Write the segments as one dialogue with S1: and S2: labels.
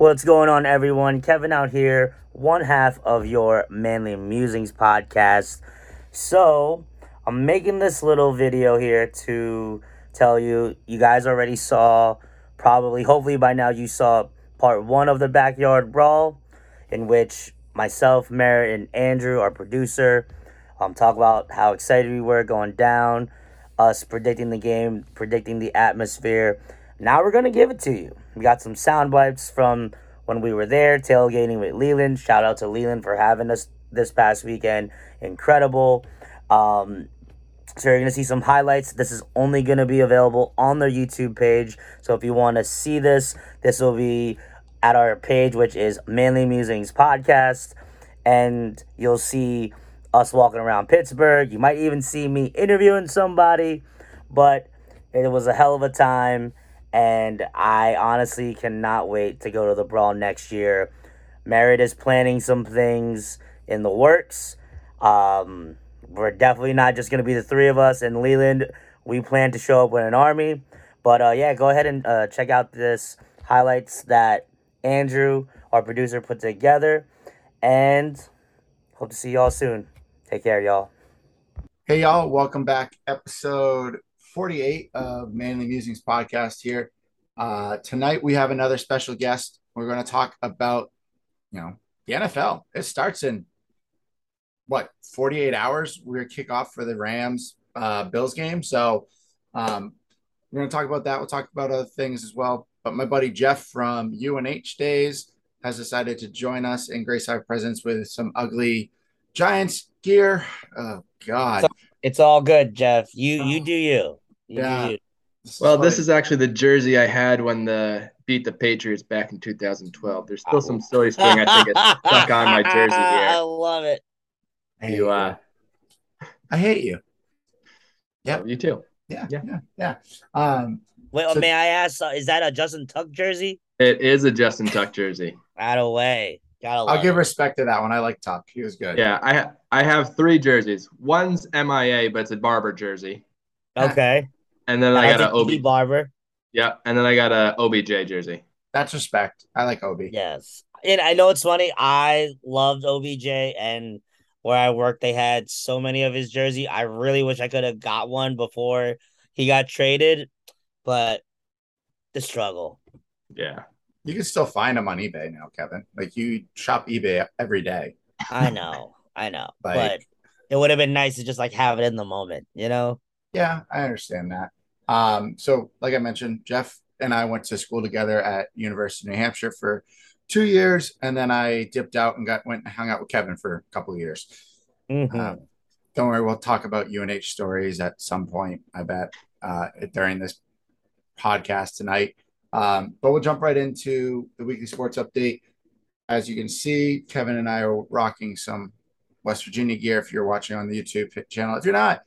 S1: What's going on, everyone? Kevin out here, one half of your Manly Musings podcast. So, I'm making this little video here to tell you, you guys already saw, probably, hopefully by now, you saw part one of the Backyard Brawl, in which myself, Merritt, and Andrew, our producer, um, talk about how excited we were going down, us predicting the game, predicting the atmosphere. Now we're gonna give it to you. We got some sound bites from when we were there tailgating with Leland. Shout out to Leland for having us this past weekend. Incredible. Um, so you're gonna see some highlights. This is only gonna be available on their YouTube page. So if you want to see this, this will be at our page, which is Manly Musings Podcast, and you'll see us walking around Pittsburgh. You might even see me interviewing somebody, but it was a hell of a time, and I honestly cannot wait to go to the Brawl next year. Merritt is planning some things in the works. Um, we're definitely not just going to be the three of us and Leland. We plan to show up with an army. But uh, yeah, go ahead and uh, check out this highlights that Andrew, our producer, put together. And hope to see y'all soon. Take care, y'all.
S2: Hey, y'all. Welcome back. Episode 48 of Manly Musings podcast here. Uh, tonight, we have another special guest. We're going to talk about, you know, the NFL. It starts in what 48 hours. We're kick off for the Rams uh, Bills game. So, um, we're going to talk about that. We'll talk about other things as well. But my buddy Jeff from UNH Days has decided to join us in grace our presence with some ugly Giants gear. Oh God.
S1: It's all good, Jeff. You you do you. You
S2: Yeah.
S3: Well, this is actually the jersey I had when the beat the Patriots back in 2012. There's still some silly string I think it's stuck on my jersey here.
S1: I love it.
S2: I
S3: You uh,
S2: I hate you. Yeah,
S3: you too.
S2: Yeah,
S3: Yeah.
S2: yeah, yeah. Um,
S1: Wait,
S2: So-
S1: may I ask? Uh, is that a Justin Tuck jersey?
S3: It is a Justin Tuck jersey.
S1: Out of way. Gotta
S2: I'll give
S1: it.
S2: respect to that one. I like Tuck. He was good.
S3: Yeah, I ha- I have three jerseys. One's MIA, but it's a Barber jersey,
S1: Okay.
S3: And then I got
S1: That
S3: a OB.
S1: barber.
S3: Yeah, and then I got a OBJ jersey.
S2: That's respect. I like Obi.
S1: Yes. And I know it's funny. I loved OBJ and where I worked, they had so many of his jersey. I really wish I could have got one before he got traded, but the struggle.
S3: Yeah,
S2: You can still find them on eBay now, Kevin. Like you shop eBay every day.
S1: I know. I know.
S2: Like-
S1: but it would have been nice to just like have it in the moment, you know?
S2: Yeah, I understand that. Um, so like I mentioned, Jeff and I went to school together at University of New Hampshire for two years, and then I dipped out and got went and hung out with Kevin for a couple of years.
S1: Mhm.
S2: Um, don't worry, we'll talk about UNH stories at some point, I bet, uh, during this podcast tonight. Um, but we'll jump right into the weekly sports update. As you can see, Kevin and I are rocking some West Virginia gear if you're watching on the YouTube channel. If you're not,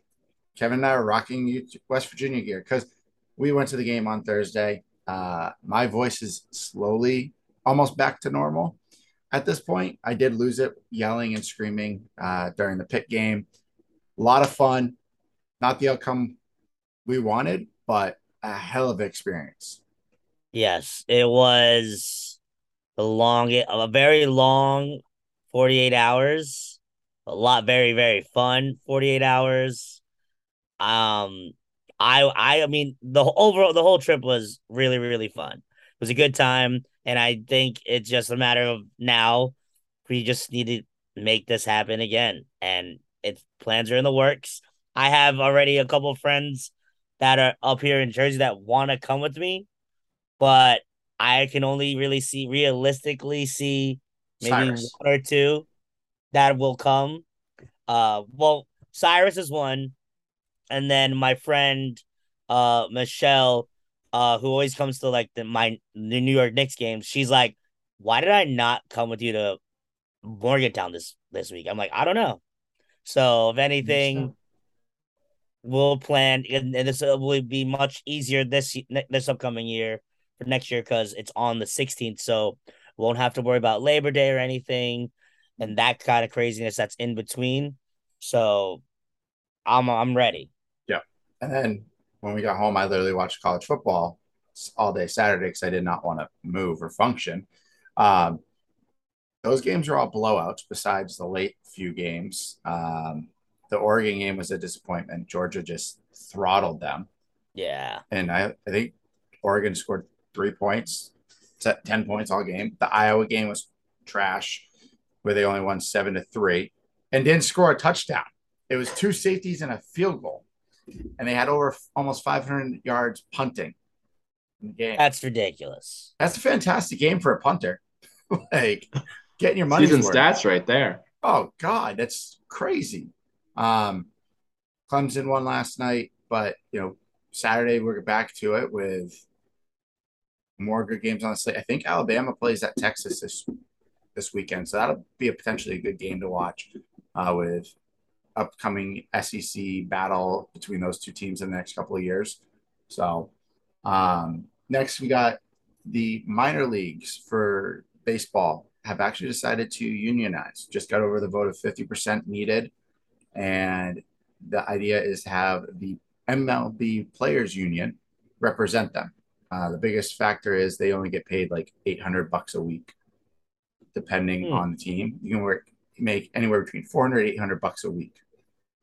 S2: Kevin and I are rocking West Virginia gear because we went to the game on Thursday. Uh, my voice is slowly almost back to normal at this point. I did lose it yelling and screaming uh, during the pit game. A lot of fun. Not the outcome we wanted, but a hell of an experience.
S1: Yes, it was the long, a very long 48 hours. A lot, very, very fun 48 hours. Um, I, I, mean, the overall, the whole trip was really, really fun. It was a good time, and I think it's just a matter of now we just need to make this happen again, and it's plans are in the works. I have already a couple friends that are up here in Jersey that want to come with me but I can only really see realistically see maybe
S2: Cyrus.
S1: one or two that will come. Uh, well, Cyrus is one, and then my friend, uh, Michelle, uh, who always comes to like the my the New York Knicks games. She's like, "Why did I not come with you to Morgantown this this week?" I'm like, "I don't know." So if anything, we'll plan, and, and this will be much easier this this upcoming year for next year because it's on the 16th, so we won't have to worry about Labor Day or anything, and that kind of craziness that's in between. So, I'm I'm ready.
S2: And then when we got home, I literally watched college football all day Saturday because I did not want to move or function. Um, those games are all blowouts. Besides the late few games, um, the Oregon game was a disappointment. Georgia just throttled them,
S1: Yeah.
S2: and I, I think Oregon scored three points, t- ten points all game. The Iowa game was trash, where they only won seven to three, and didn't score a touchdown. It was two safeties and a field goal, and they had over almost 500 yards punting in the game.
S1: That's ridiculous.
S2: That's a fantastic game for a punter. like getting your money.
S3: Season stats right there.
S2: Oh God, that's crazy. Um, Clemson won last night, but you know Saturday we're back to it with more good games on the slate. I think Alabama plays at Texas this this weekend, so that'll be a potentially a good game to watch uh, with upcoming SEC battle between those two teams in the next couple of years. So um, next we got the minor leagues for baseball have actually decided to unionize. Just got over the vote of 50% needed. And the idea is to have the MLB Players Union represent them. Uh, the biggest factor is they only get paid like 800 bucks a week, depending
S1: Hmm.
S2: on the team. You can work make anywhere between 400 800 bucks a week.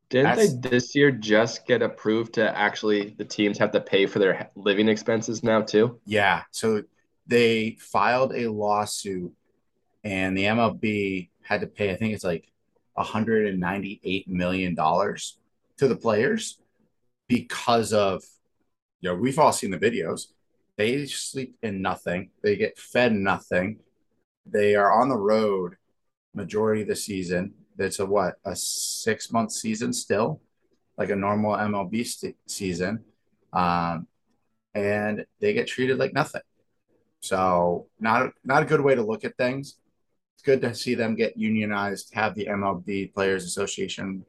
S3: Didn't
S2: That's-
S3: they this year just get approved to actually the teams have to pay for their living expenses now too?
S2: Yeah. So they filed a lawsuit and the MLB had to pay, I think it's like $198 million to the players because of, you know, we've all seen the videos. They sleep in nothing, they get fed nothing. They are on the road majority of the season. It's a what, a six month season still, like a normal MLB st- season. Um, and they get treated like nothing. So not not a good way to look at things. It's good to see them get unionized, have the MLB Players Association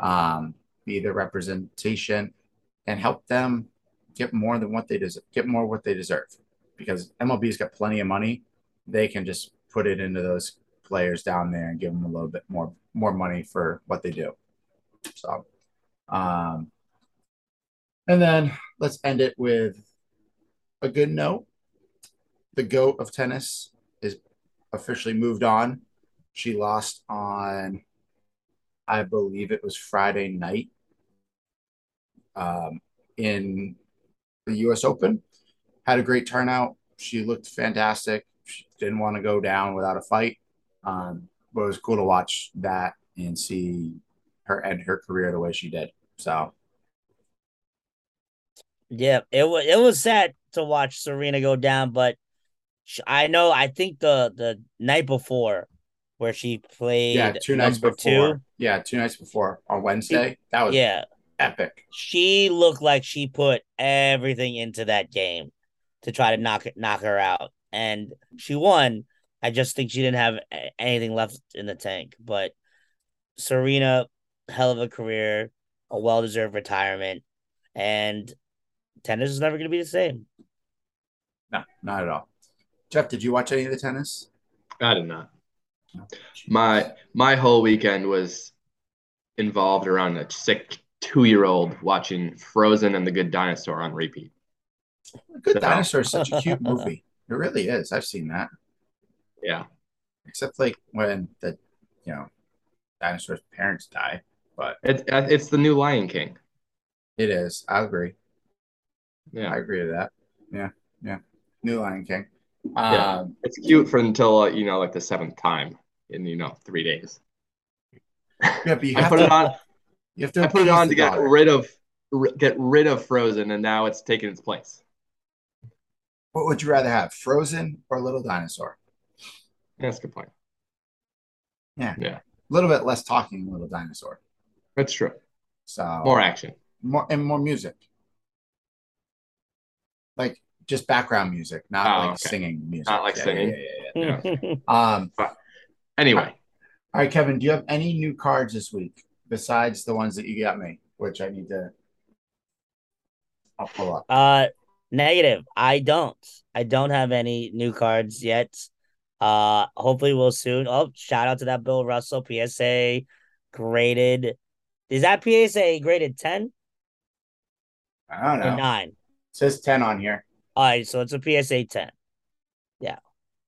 S2: um, be their representation, and help them get more than what they deserve, get more what they deserve. Because MLB's got plenty of money, they can just put it into those players down there and give them a little bit more more money for what they do. So, um, and then let's end it with a good note. The GOAT of tennis is officially moved on. She lost on, I believe it was Friday night um, in the US Open. Had a great turnout. She looked fantastic. She didn't want to go down without a fight. Um, but it was cool to watch that and see her end her career the way she did. So,
S1: Yeah, it was it was sad to watch Serena go down, but sh- I know I think the the night before where she played
S2: yeah, two nights before.
S1: two,
S2: Yeah, two nights before on Wednesday. That was
S1: yeah,
S2: epic.
S1: she looked like she put everything into that game to try to knock knock her out, and she won. I just think she didn't have anything left in the tank. But Serena, hell of a career, a well deserved retirement, and tennis is never going to be the same.
S2: No, not at all. Jeff, did you watch any of the tennis?
S3: I did not. My my whole weekend was involved around a sick two year old watching Frozen and the Good Dinosaur on repeat.
S2: Good
S3: So-
S2: Dinosaur is such a cute movie. It really is. I've seen that.
S3: Yeah.
S2: Except like when the you know dinosaur's parents die. But
S3: It's it's the new Lion King.
S2: it is. I agree.
S3: Yeah.
S2: I agree with that. Yeah, yeah. New Lion King.
S3: Yeah.
S2: Um,
S3: It's cute for until uh, you know like the seventh time in you know three days.
S2: yeah, but you
S3: I
S2: have
S3: put
S2: to.
S3: it on.
S2: You have to.
S3: I put it on to get
S2: daughter.
S3: rid of get rid of Frozen, and now it's taking its place.
S2: What would you rather have, Frozen or Little Dinosaur?
S3: That's a good point. Yeah. Yeah.
S2: A little bit less talking, Little Dinosaur.
S3: That's true.
S2: So
S3: More action.
S2: more and more music, like just background music, not
S3: Oh,
S2: like
S3: okay.
S2: singing music.
S3: Not like
S2: Yeah,
S3: singing.
S2: Yeah, yeah, yeah, yeah. Um,
S3: Anyway,
S2: all right, Kevin, do you have any new cards this week besides the ones that you got me, which I need to? I'll pull up.
S1: Uh, negative. I don't. I don't have any new cards yet. Uh, hopefully we'll soon. Oh, shout out to that Bill Russell PSA graded. Is that PSA graded ten
S2: I don't know. It
S1: nine?
S2: says ten on here.
S1: All right, so it's a PSA ten. Yeah.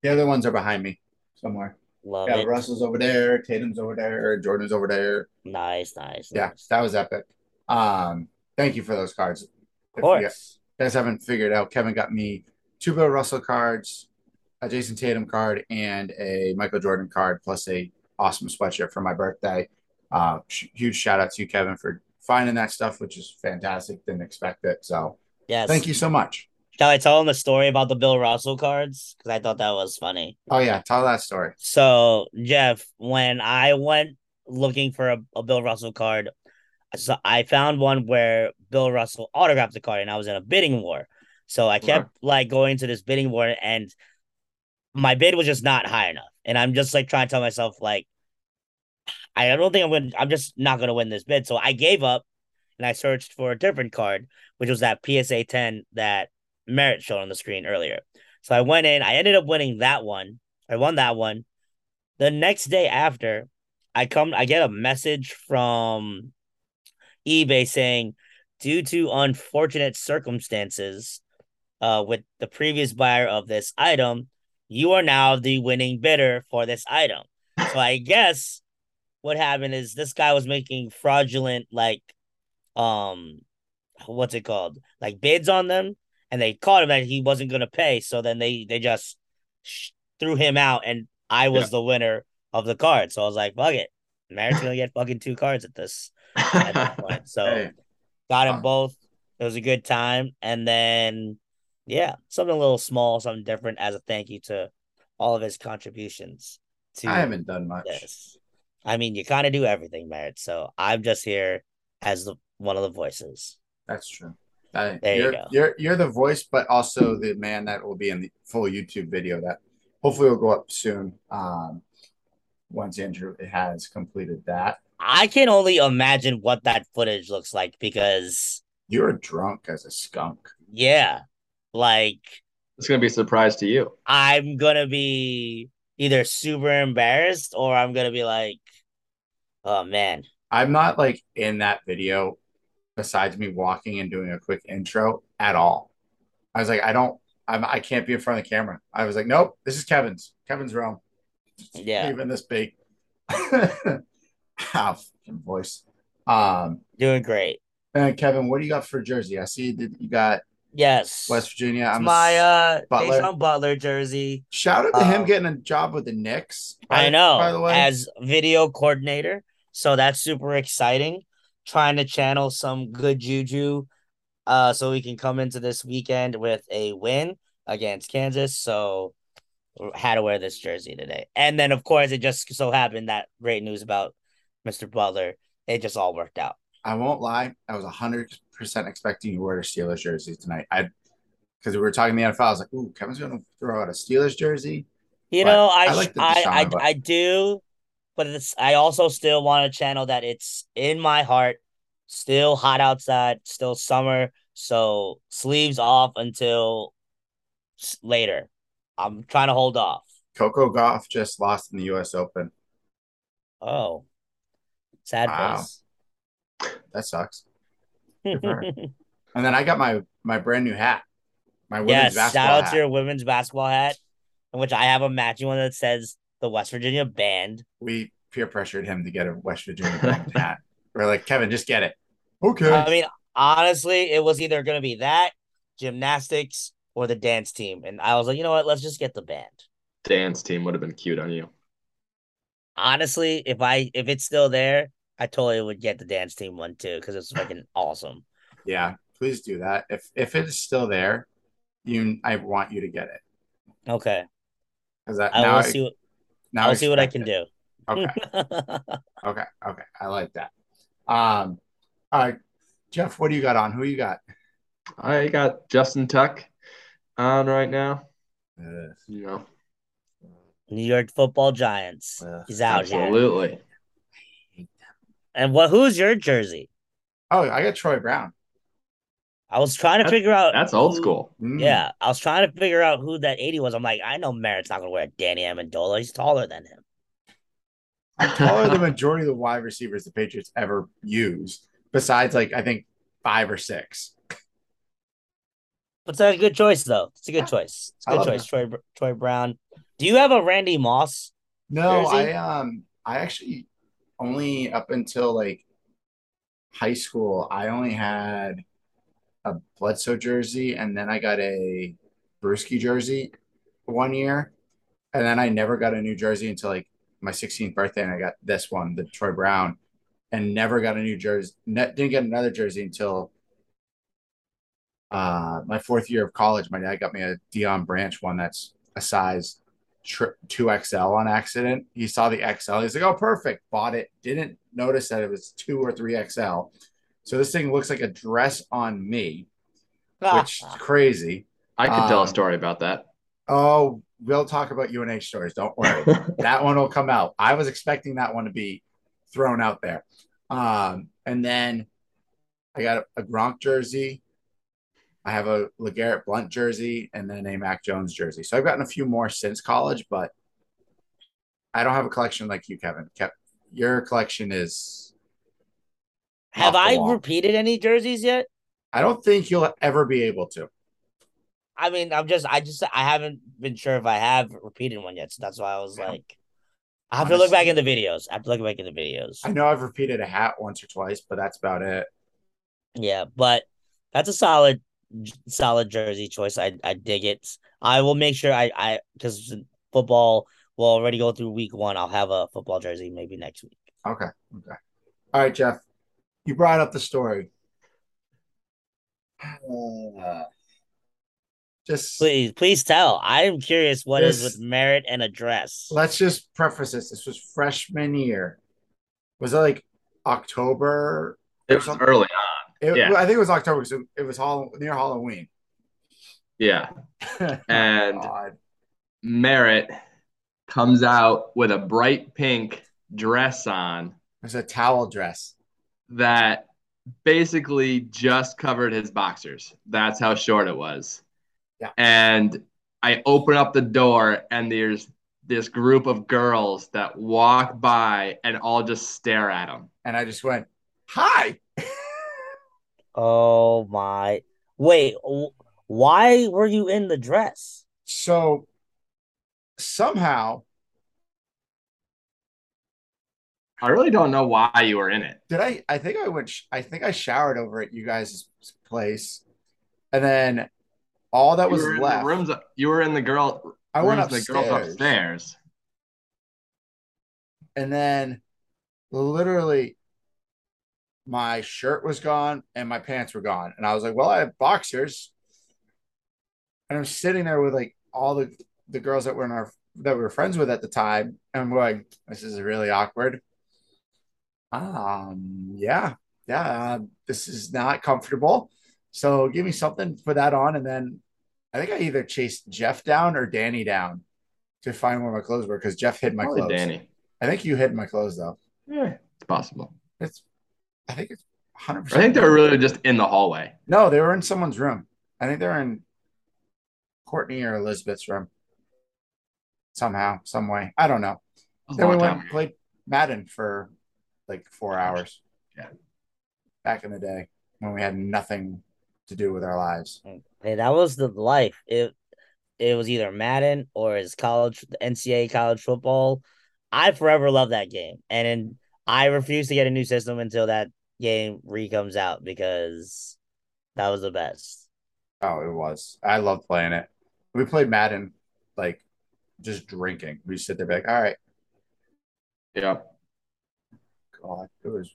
S2: The other ones are behind me somewhere.
S1: Love
S2: Yeah,
S1: it.
S2: Russell's over there, Tatum's over there, Jordan's over there.
S1: Nice, nice.
S2: Yeah,
S1: nice.
S2: that was epic. Um, thank you for those cards.
S1: Of
S2: If you
S1: course.
S2: guys haven't figured out, Kevin got me two Bill Russell cards, a Jayson Tatum card, and a Michael Jordan card, plus a awesome sweatshirt for my birthday. Uh, sh- huge shout out to you, Kevin, for finding that stuff, which is fantastic. Didn't expect it, so
S1: Yes.
S2: thank you so much.
S1: Shall I tell him the story about the Bill Russell cards? Because I thought that was funny.
S2: Oh yeah, tell that story.
S1: So, Jeff, when I went looking for a, a Bill Russell card, so I found one where Bill Russell autographed the card, and I was in a bidding war. So I kept like going to this bidding war, and my bid was just not high enough. And I'm just like trying to tell myself, like, I don't think I'm gonna. I'm just not gonna win this bid. So I gave up, and I searched for a different card, which was that PSA 10 that Merritt showed on the screen earlier. So I went in. I ended up winning that one. I won that one. The next day after, I come. I get a message from eBay saying, due to unfortunate circumstances, uh, with the previous buyer of this item, you are now the winning bidder for this item. So I guess what happened is this guy was making fraudulent like um what's it called? Like bids on them and they caught him that he wasn't going to pay, so then they they just sh- threw him out and I was
S2: Yeah.
S1: the winner of the card. So I was like, fuck it. Merritt's going to get fucking two cards at this at. So
S2: Hey,
S1: got him
S2: fun.
S1: both. It was a good time. And then, yeah, something a little small, something different as a thank you to all of his contributions to
S2: I haven't done much.
S1: this. I mean, you kind of do everything, Merritt. So I'm just here as the one of the voices.
S2: That's true.
S1: There you
S2: you're,
S1: go.
S2: You're you're the voice, but also the man that will be in the full YouTube video that hopefully will go up soon. Um, once Andrew has completed that.
S1: I can only imagine what that footage looks like because,
S2: You were drunk as a skunk.
S1: yeah, like
S3: It's gonna be a surprise to you.
S1: I'm gonna be either super embarrassed or I'm gonna be like, oh man,
S2: I'm not like in that video besides me walking and doing a quick intro at all. I was like, I don't, I'm, I can't be in front of the camera. I was like, nope, this is Kevin's, Kevin's realm.
S1: Yeah.
S2: Even this big. Fucking voice. Um,
S1: doing great.
S2: and Kevin, what do you got for Jersey? I see that you got
S1: Yes,
S2: West Virginia. I'm
S1: my uh
S2: Butler.
S1: Butler jersey.
S2: shout out to him
S1: um,
S2: getting a job with the Knicks. by-
S1: I know
S2: By the way,
S1: as video coordinator, so that's super exciting. Trying to channel some good juju, uh, so we can come into this weekend with a win against Kansas. So had to wear this jersey today, and then of course it just so happened that great news about Mr. Butler. It just all worked out.
S2: I won't lie. I was hundred percent expecting you to wear a Steelers jersey tonight. I because we were talking the NFL. I was like, "Ooh, Kevin's going to throw out a Steelers jersey."
S1: You
S2: But
S1: know,
S2: I
S1: I
S2: like the
S1: I, I,
S2: but-
S1: I do, but it's I also still want to channel that it's in my heart. Still hot outside, still summer, so sleeves off until later. I'm trying to hold off.
S2: Coco Gauff just lost in the U.S. Open.
S1: Oh, sad
S2: Wow. That sucks. Good for her. And then I got my my brand new hat, my women's
S1: yes, shout out
S2: hat.
S1: to your women's basketball hat, in which I have a matching one that says the West Virginia band.
S2: We peer pressured him to get a West Virginia band hat. We're like, Kevin, just get it. Okay.
S1: I mean, honestly, it was either gonna be that gymnastics or the dance team, and I was like, you know what, let's just get the band.
S3: Dance team would have been cute on you.
S1: Honestly, if I if it's still there, I totally would get the dance team one too because it's fucking awesome.
S2: yeah, please do that. If if it's still there, you I want you to get it
S1: Okay,
S2: because
S1: I
S2: now
S1: will
S2: I,
S1: see. What,
S2: now
S1: I'll see what I can
S2: it.
S1: do.
S2: Okay. Okay. Okay. I like that. Um. All right, Jeff. What do you got on? Who you got?
S3: I got Justin Tuck on right now.
S2: Uh,
S3: You know,
S1: New York Football Giants.
S2: Ugh,
S1: He's out here.
S3: absolutely.
S1: And what? Who's your jersey?
S2: oh, I got Troy Brown.
S1: I was trying to
S3: That's-
S1: figure out.
S3: That's old school.
S2: Mm.
S1: Yeah, I was trying to figure out who that eighty was. I'm like, I know Merritt's not gonna wear Danny Amendola. He's taller than him.
S2: I'm taller than the majority of the wide receivers the Patriots ever use, besides like I think five or six.
S1: It's a good choice though. It's a good choice. It's a good choice. Troy Troy Brown. Do you have a Randy Moss?
S2: No,
S1: Jersey?
S2: I um I actually only up until like high school, I only had a Bledsoe jersey and then I got a Bruschi jersey one year. And then I never got a new jersey until like my 16th birthday and I got this one, the Troy Brown, and never got a new jersey. Ne- didn't get another jersey until uh my fourth year of college. My dad got me a Deion Branch one that's a size tri- 2XL on accident. He saw the XL. He's like, oh, perfect. Bought it. Didn't notice that it was 2 or 3XL. So this thing looks like a dress on me, which is crazy.
S3: I could tell
S2: Um,
S3: a story about that.
S2: Oh, we'll talk about UNH stories. Don't worry. that one will come out. I was expecting that one to be thrown out there. Um, and then I got a, a Gronk jersey. I have a LeGarrette Blunt jersey and then a Mac Jones jersey. So I've gotten a few more since college, but I don't have a collection like you, Kevin. Kev, your collection is.
S1: have I
S2: wall.
S1: repeated any jerseys yet?
S2: I don't think you'll ever be able to.
S1: I mean, I'm just, I just, I haven't been sure if I have repeated one yet. So that's why I was
S2: Yeah.
S1: like, I have to look back in the videos. I have to look back in the videos.
S2: I know I've repeated a hat once or twice, but that's about it.
S1: Yeah, but that's a solid, solid jersey choice. I, I dig it. I will make sure I, I, because football will already go through week one. I'll have a football jersey maybe next week.
S2: Okay. Okay. All right, Jeff. You brought up the story. Uh, just
S1: Please, please tell. I am curious what is
S2: This-
S1: with Merritt and address.
S2: let's just preface this. This was freshman year. Was it like October?
S3: It was
S2: something?
S3: early on.
S2: It,
S3: yeah.
S2: I think it was October because it, was Hall, near Halloween.
S3: Yeah. And
S2: God.
S3: Merritt comes out with a bright pink dress on
S2: It was a towel dress.
S3: that basically just covered his boxers. That's how short it was.
S2: Yeah.
S3: And I open up the door and there's this group of girls that walk by and all just stare at him.
S2: And I just went, Hi.
S1: Oh my! Wait, why were you in the dress?
S2: So somehow,
S3: I really don't know why you were in it.
S2: did I? I think I went, sh- I think I showered over at you guys' place. And then all that
S3: You
S2: was
S3: were in
S2: left.
S3: the rooms. You were in the girl.
S2: I went
S3: rooms, The girls
S2: upstairs.
S3: upstairs.
S2: and then literally my shirt was gone and my pants were gone. And i was like well i have boxers. And i'm sitting there with like all the the girls that were in our that we were friends with at the time. And i'm like, this is really awkward. Um yeah yeah uh, this is not comfortable. So give me something put that on. And then i think i either chased jeff down or danny down to find where my clothes were because jeff hid my
S3: Probably
S2: clothes.
S3: Danny.
S2: I think you hid my clothes though.
S3: Yeah, it's possible.
S2: It's, I think it's 100%.
S3: I think they were really just in the hallway.
S2: No, they were in someone's room. I think they were in Courtney or Elizabeth's room. Somehow, some way. I don't know.
S3: That was a
S2: Then we went and played Madden for like four hours.
S3: Yeah.
S2: Back in the day when we had nothing to do with our lives.
S1: Hey, that was the life. It it was either Madden or his college, the NCAA college football. I forever loved that game, and then I refused to get a new system until that game re comes out because that was the best.
S2: Oh, it was. I loved playing it. We played Madden like just drinking. We sit there, be like, all right,
S3: Yeah.
S2: God, it was.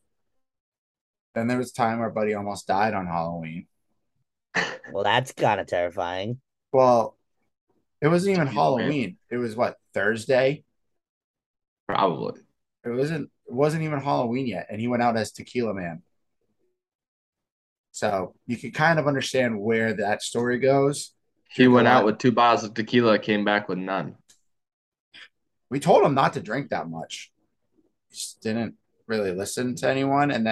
S2: Then there was time our buddy almost died on Halloween.
S1: Well, that's kind of terrifying.
S2: Well, it wasn't even Halloween. It was what Thursday.
S3: Probably.
S2: It wasn't. It wasn't even Halloween yet, and he went out as Tequila Man. So you can kind of understand where that story goes.
S3: He went out with two bottles of tequila, came back with none.
S2: We told him not to drink that much. He just didn't really listen to anyone, and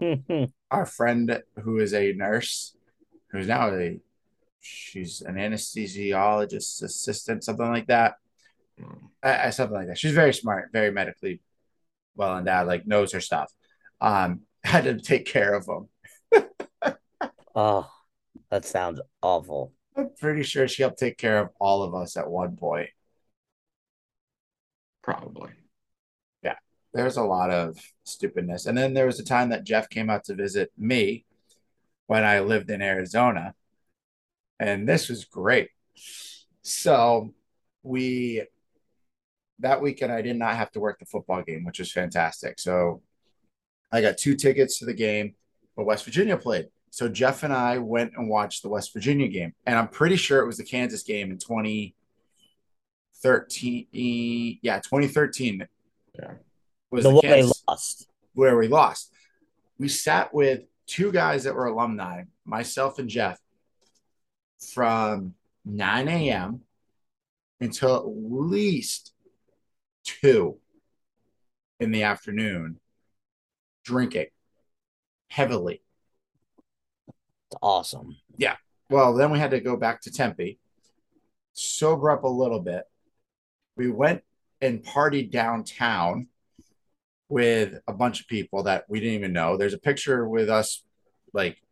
S2: then our friend who is a nurse, who's now a she's an anesthesiologist assistant, something like that. Hmm. I, I- something like that. She's very smart, very medically well and endowed, like knows her stuff. Um, had to take care of him.
S1: oh, That sounds awful.
S2: I'm pretty sure she helped take care of all of us at one point.
S3: Probably. Yeah.
S2: There's a lot of stupidness. And then there was a time that Jeff came out to visit me when I lived in Arizona. And this was great. So we that weekend I did not have to work the football game, which was fantastic. So I got two tickets to the game, but West Virginia played. So Jeff and I went and watched the West Virginia game. And I'm pretty sure it was the Kansas game in 2013. Yeah, 2013.
S3: Yeah.
S2: Was
S1: the
S2: the
S1: one they lost.
S2: where we lost. We sat with two guys that were alumni, myself and Jeff, from 9 a.m. until at least 2 in the afternoon, drinking heavily.
S1: It's awesome. Yeah.
S2: Well, then we had to go back to Tempe, sober up a little bit. We went and partied downtown with a bunch of people that we didn't even know. There's a picture with us like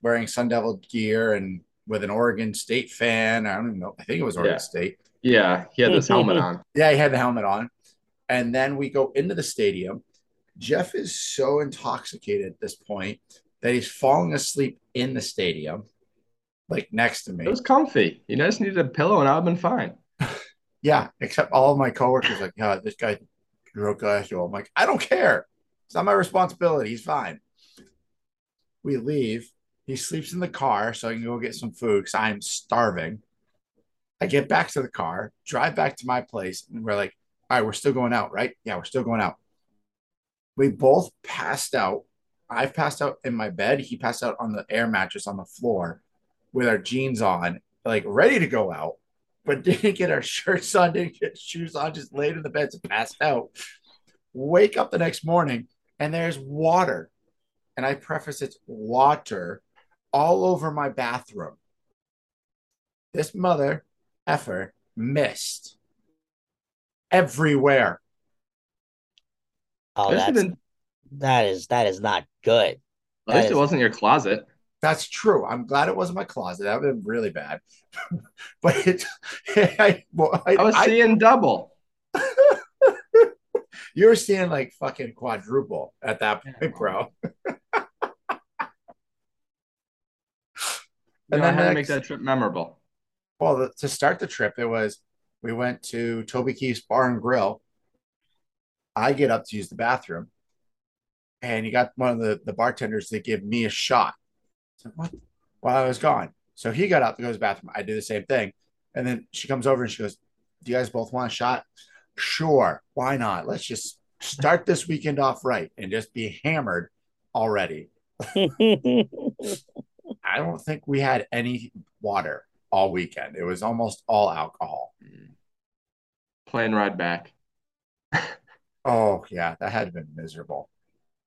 S2: wearing Sun Devil gear and with an Oregon State fan. I don't even know. I think it was Oregon
S3: Yeah.
S2: State.
S3: Yeah, he had this helmet on.
S2: Yeah, he had the helmet on. And then we go into the stadium. Jeff is so intoxicated at this point that he's falling asleep in the stadium, like next to me.
S3: It was comfy. You know just needed a pillow and I would have been fine.
S2: Yeah, except all of my coworkers like, yeah, this guy drove glass I'm like, I don't care. It's not my responsibility. He's fine. We leave. He sleeps in the car so I can go get some food because I'm starving. I get back to the car, drive back to my place, and we're like, all right, we're still going out, right? Yeah, we're still going out. We both passed out. I've passed out in my bed. He passed out on the air mattress on the floor with our jeans on, like ready to go out but didn't get our shirts on, didn't get shoes on, just laid in the bed and passed out. Wake up the next morning and there's water. And I preface it's water all over my bathroom. This mother effer missed everywhere.
S1: Oh,
S3: At least it
S1: that's
S3: didn't-
S1: that is that is not good.
S3: at least
S1: That
S3: it
S1: is-
S3: wasn't your closet.
S2: That's true. I'm glad it wasn't my closet. That would have been really bad. but it, I, well, I,
S3: I was
S2: I-
S3: seeing double.
S2: you were seeing like fucking quadruple at that point, bro.
S3: You
S2: And
S3: know, I
S2: then
S3: had to make that trip memorable.
S2: Well, the, to start the trip, it was we went to Toby Keith's Bar and Grill. I get up to use the bathroom, and he got one of the, the bartenders to give me a shot. So what? While I was gone, so he got up to go to the bathroom. I do the same thing, and then she comes over and she goes, "Do you guys both want a shot?" Sure, why not? Let's just start this weekend off right and just be hammered already. I don't think we had any water all weekend. It was almost all alcohol.
S3: Plane ride back.
S2: Oh yeah, that had been miserable.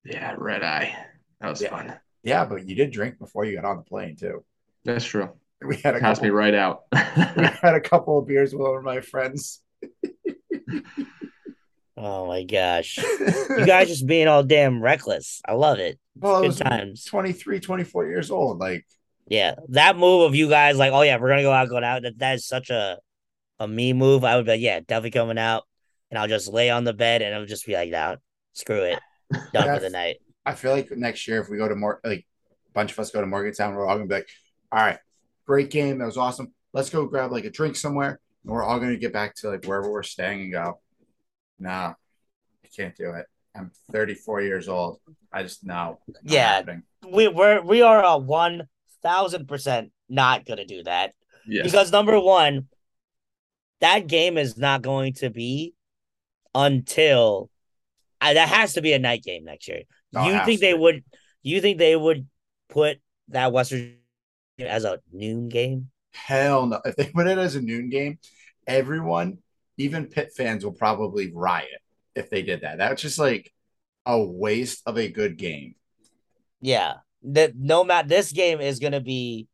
S3: Yeah, red eye. That was
S2: Yeah.
S3: fun.
S2: Yeah, but you did drink before you got on the plane too.
S3: That's true.
S2: We had a
S3: Passed
S2: couple,
S3: me right out.
S2: we had a couple of beers with one of my friends.
S1: oh my gosh. You guys just being all damn reckless. I love it.
S2: well, it
S1: Good
S2: was
S1: times.
S2: 23, 24 years old. Like,
S1: Yeah. That move of you guys like, oh yeah, we're gonna go out, going out. That that is such a a me move. I would be like, yeah, definitely coming out. And I'll just lay on the bed and I'll just be like, no, screw it. Done for the night.
S2: I feel like next year if we go to more like a bunch of us go to Morgantown, we're all gonna be like, all right, great game, that was awesome. Let's go grab like a drink somewhere, and we're all gonna get back to like wherever we're staying and go. Nah, I can't do it. I'm 34 years old. I just no.
S1: Yeah.
S2: happening.
S1: We we're we are a one thousand percent not gonna do that.
S3: yes.
S1: Because number one, that game is not going to be until uh, that has to be a night game next year.
S2: Oh,
S1: you think
S2: to
S1: they would? You think they would put that Western as a noon game?
S2: Hell no. If they put it as a noon game, everyone, even Pitt fans, will probably riot if they did that. That's just like a waste of a good game.
S1: Yeah, that no matter this game is going to be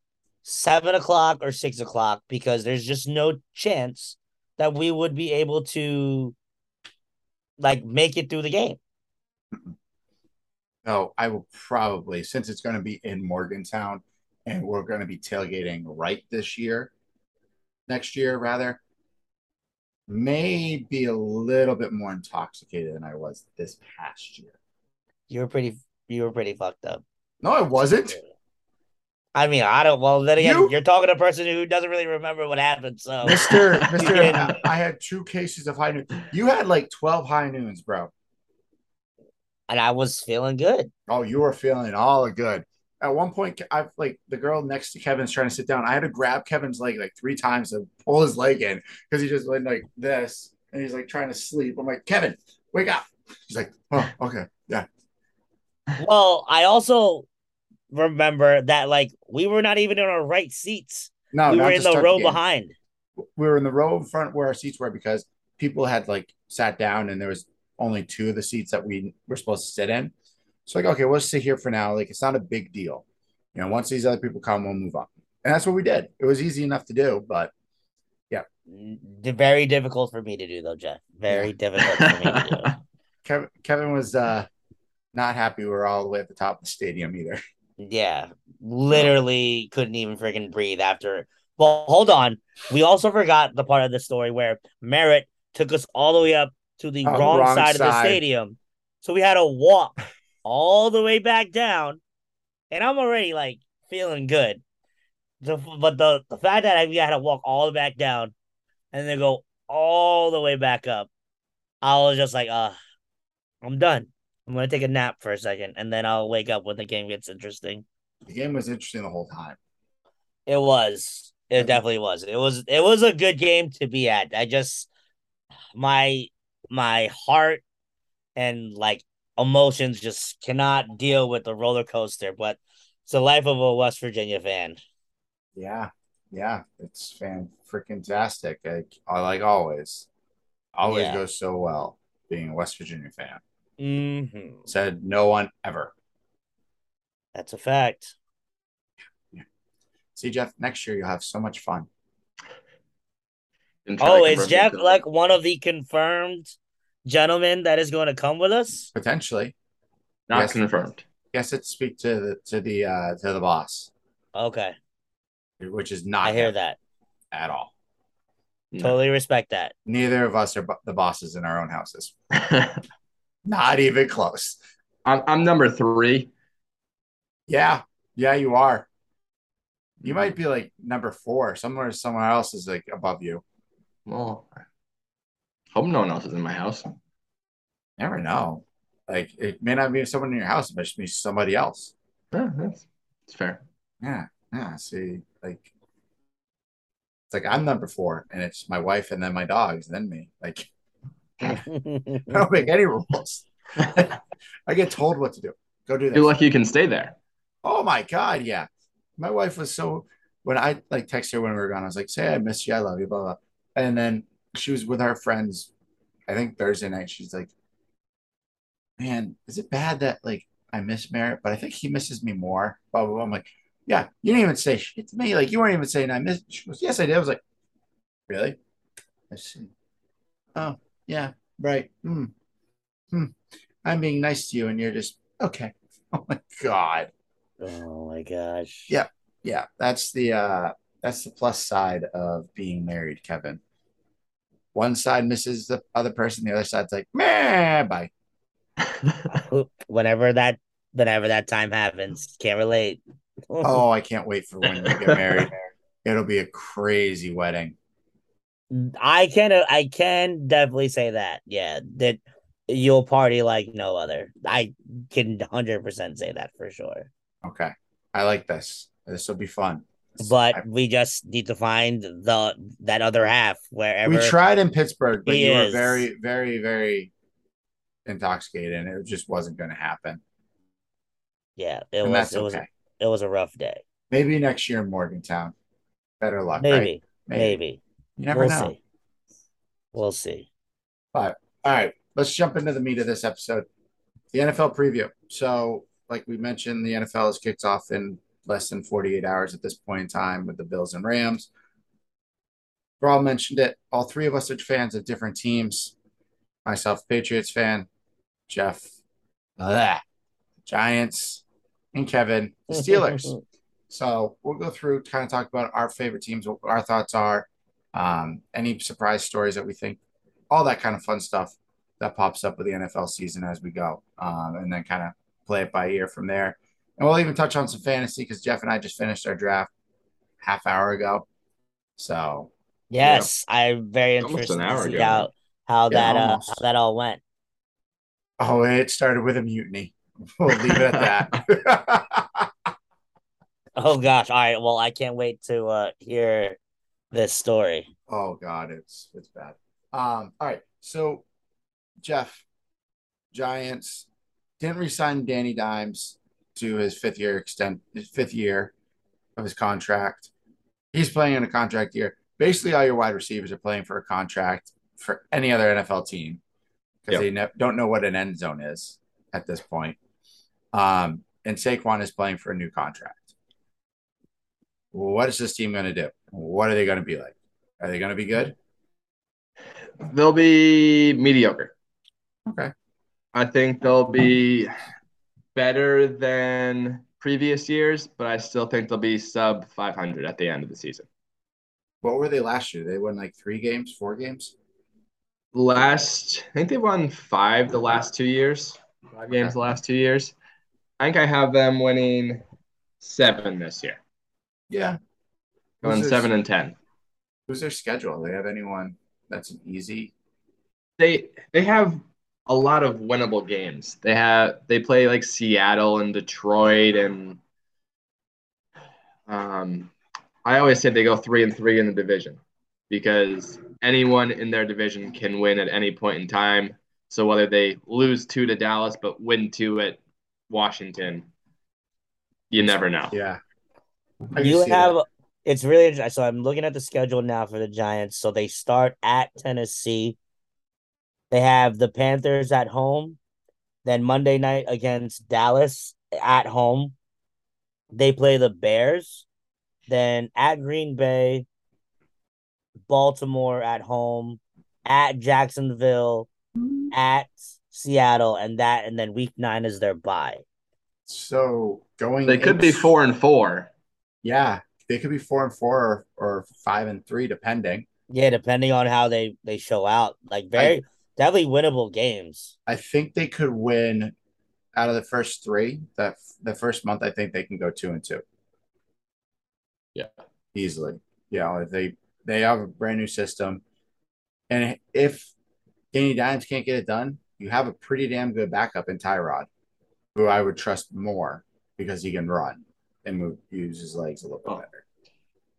S1: seven o'clock or six o'clock because there's just no chance that we would be able to like make it through the game.
S2: No, oh, I will probably, since it's going to be in Morgantown and we're going to be tailgating right this year, next year rather, may be a little bit more intoxicated than I was this past year.
S1: You were pretty. You were pretty fucked up.
S2: No, it wasn't.
S1: I mean, I don't. Well, then again,
S2: You-
S1: are talking to a person who doesn't really remember what happened. So,
S2: Mister, Mister, I I had two cases of high noon. You had like twelve high noons, bro.
S1: and I was feeling good.
S2: Oh, you were feeling all good. At one point, I like the girl next to Kevin's trying to sit down. I had to grab Kevin's leg like three times to pull his leg in because he just went like this and he's like trying to sleep. I'm like, Kevin, wake up. He's like, oh, okay, yeah.
S1: Well, I also remember that like we were not even in our right seats.
S2: No,
S1: we were in the row
S2: game.
S1: behind.
S2: We were in the row in front where our seats were because people had like sat down and there was only two of the seats that we were supposed to sit in. So like, okay, we'll sit here for now. Like, it's not a big deal. You know, once these other people come, we'll move on. And that's what we did. It was easy enough to do, but
S1: D- Very difficult for me to do though, Jeff. Very difficult for me to do.
S2: Kevin, Kevin was uh, not happy we were all the way at the top of the stadium either.
S1: Yeah, literally couldn't even freaking breathe after. Well, hold on. We also forgot the part of the story where Merritt took us all the way up to the
S2: Oh,
S1: wrong,
S2: wrong
S1: side, of the stadium. So we had to walk all the way back down. And I'm already like feeling good. The, but the, the fact that I we had to walk all the way back down and then go all the way back up, I was just like, uh, I'm done. I'm gonna take a nap for a second and then I'll wake up when the game gets interesting.
S2: The game was interesting the whole time.
S1: It was. It definitely was. It was. It was a good game to be at. I just my my heart and like emotions just cannot deal with the roller coaster. But it's the life of a West Virginia fan.
S2: Yeah, yeah, it's fan freaking tastic. Like, I like always, always
S1: Yeah.
S2: goes so well being a West Virginia fan.
S1: Hmm
S2: Said no one ever.
S1: That's a fact.
S2: See, Jeff, next year you'll have so much fun.
S3: Didn't try to
S1: Oh, is Jeff
S3: to-
S1: like one of the confirmed gentlemen that is going to come with us?
S2: Potentially,
S3: not
S2: Yes.
S3: confirmed?
S2: yes, it speak to the to the uh to the boss,
S1: Okay,
S2: which is not
S1: I hear that.
S2: at all.
S3: No.
S1: Totally respect that.
S2: Neither of us are bo- the bosses in our own houses. Not even close.
S3: I'm I'm number three.
S2: Yeah, yeah, you are. You might be like number four. Somewhere, someone else is like above you.
S3: Well, hope no one else is in my house.
S2: Never know. Like it may not be someone in your house, it might be somebody else.
S3: Yeah, that's, that's fair.
S2: Yeah, yeah. See, like it's like I'm number four, and it's my wife, and then my dogs, and then me. Like I don't make any rules. I get told what to do. Go do this.
S3: Feel like you can stay there.
S2: Oh my god, yeah. My wife was so when I like text her when we were gone, I was like, say I miss you, I love you, blah blah. And then she was with her friends, I think Thursday night. She's like, Man, is it bad that like I miss Merritt, but I think he misses me more? Blah blah blah. I'm like, Yeah, you didn't even say shit to me. Like you weren't even saying I miss she goes, Yes, I did. I was like, Really? I see. Oh, yeah, right. Hmm. Hmm. I'm being nice to you, and you're just okay. Oh my god.
S1: oh my gosh.
S2: Yeah. yeah that's the uh that's the plus side of being married kevin one side misses the other person the other side's like meh bye
S1: whenever that whenever that time happens can't relate
S2: oh i can't wait for when we get married it'll be a crazy wedding
S1: i can uh, i can definitely say that yeah that you'll party like no other. I can 100% say that for sure.
S2: Okay. I like this. This will be fun.
S1: But
S2: I-
S1: we just need to find the that other half wherever
S2: we tried in pittsburgh but you were very very very intoxicated and it just wasn't going to happen.
S1: Yeah it
S2: and
S1: was it was
S2: okay.
S1: it was a rough day.
S2: Maybe next year in morgantown. Better luck right?
S1: maybe. maybe,
S2: you never
S1: we'll
S2: know
S1: see we'll see
S2: All right, let's jump into the meat of this episode. The NFL preview. So, like we mentioned, the NFL has kicked off in less than 48 hours at this point in time with the Bills and Rams. Brawl mentioned it. All three of us are fans of different teams. Myself, Patriots fan. Jeff, blah, Giants, and Kevin, the Steelers. So we'll go through, kind of talk about our favorite teams, what our thoughts are, um, any surprise stories that we think, all that kind of fun stuff that pops up with the NFL season as we go, um, and then kind of play it by ear from there. And we'll even touch on some fantasy because Jeff and I just finished our draft half hour ago. So
S1: yes, I'm very interested
S3: an
S1: to
S3: hour
S1: see
S3: ago,
S1: how how
S2: Yeah,
S1: that uh, how that all went.
S2: oh, it started with a mutiny. We'll leave it at that.
S1: Oh gosh, all right. Well, I can't wait to uh hear this story.
S2: oh God, it's it's bad. Um, all right. So Jeff, Giants didn't resign Danny Dimes to his fifth year extent his fifth year of his contract. He's playing in a contract year. Basically, all your wide receivers are playing for a contract for any other NFL team because
S3: Yep.
S2: they ne- don't know what an end zone is at this point. Um, and Saquon is playing for a new contract. What is this team going to do? What are they going to be like? Are they going to be good?
S3: They'll be mediocre.
S2: Okay.
S3: I think they'll be better than previous years, but I still think they'll be sub 500 at the end of the season.
S2: What were they last year? They won like three games, four games.
S3: Last, I think they won five the last two years, five games
S2: Okay.
S3: the last two years. I think I have them winning seven this year,
S2: Yeah.
S3: going
S2: Who's their-
S3: seven and 10.
S2: Who's their schedule? They have anyone that's an easy?
S3: they they have a lot of winnable games. They have they play like Seattle and Detroit and um I always say they go three and three in the division because anyone in their division can win at any point in time. So whether they lose two to Dallas but win two at Washington, you never know.
S2: Yeah. I
S1: You have
S2: that.
S1: it's really interesting. So I'm looking at the schedule now for the Giants. So they start at Tennessee. They have the Panthers at home. Then Monday night against Dallas at home. They play the Bears. Then at Green Bay, Baltimore at home, at Jacksonville, at Seattle, and that, and then week nine is their bye.
S2: So going,
S3: They could be four and four.
S2: Yeah, they could be four and four or, or five and three, depending.
S1: Yeah, depending on how they they show out, like very definitely winnable games.
S2: I think they could win out of the first three. That the first month, I think they can go two and two
S3: Yeah.
S2: easily. You know, if they they have a brand new system, and if Danny Dimes can't get it done, you have a pretty damn good backup in Tyrod, who I would trust more because he can run and move, use his legs a little bit
S3: Oh.
S2: better.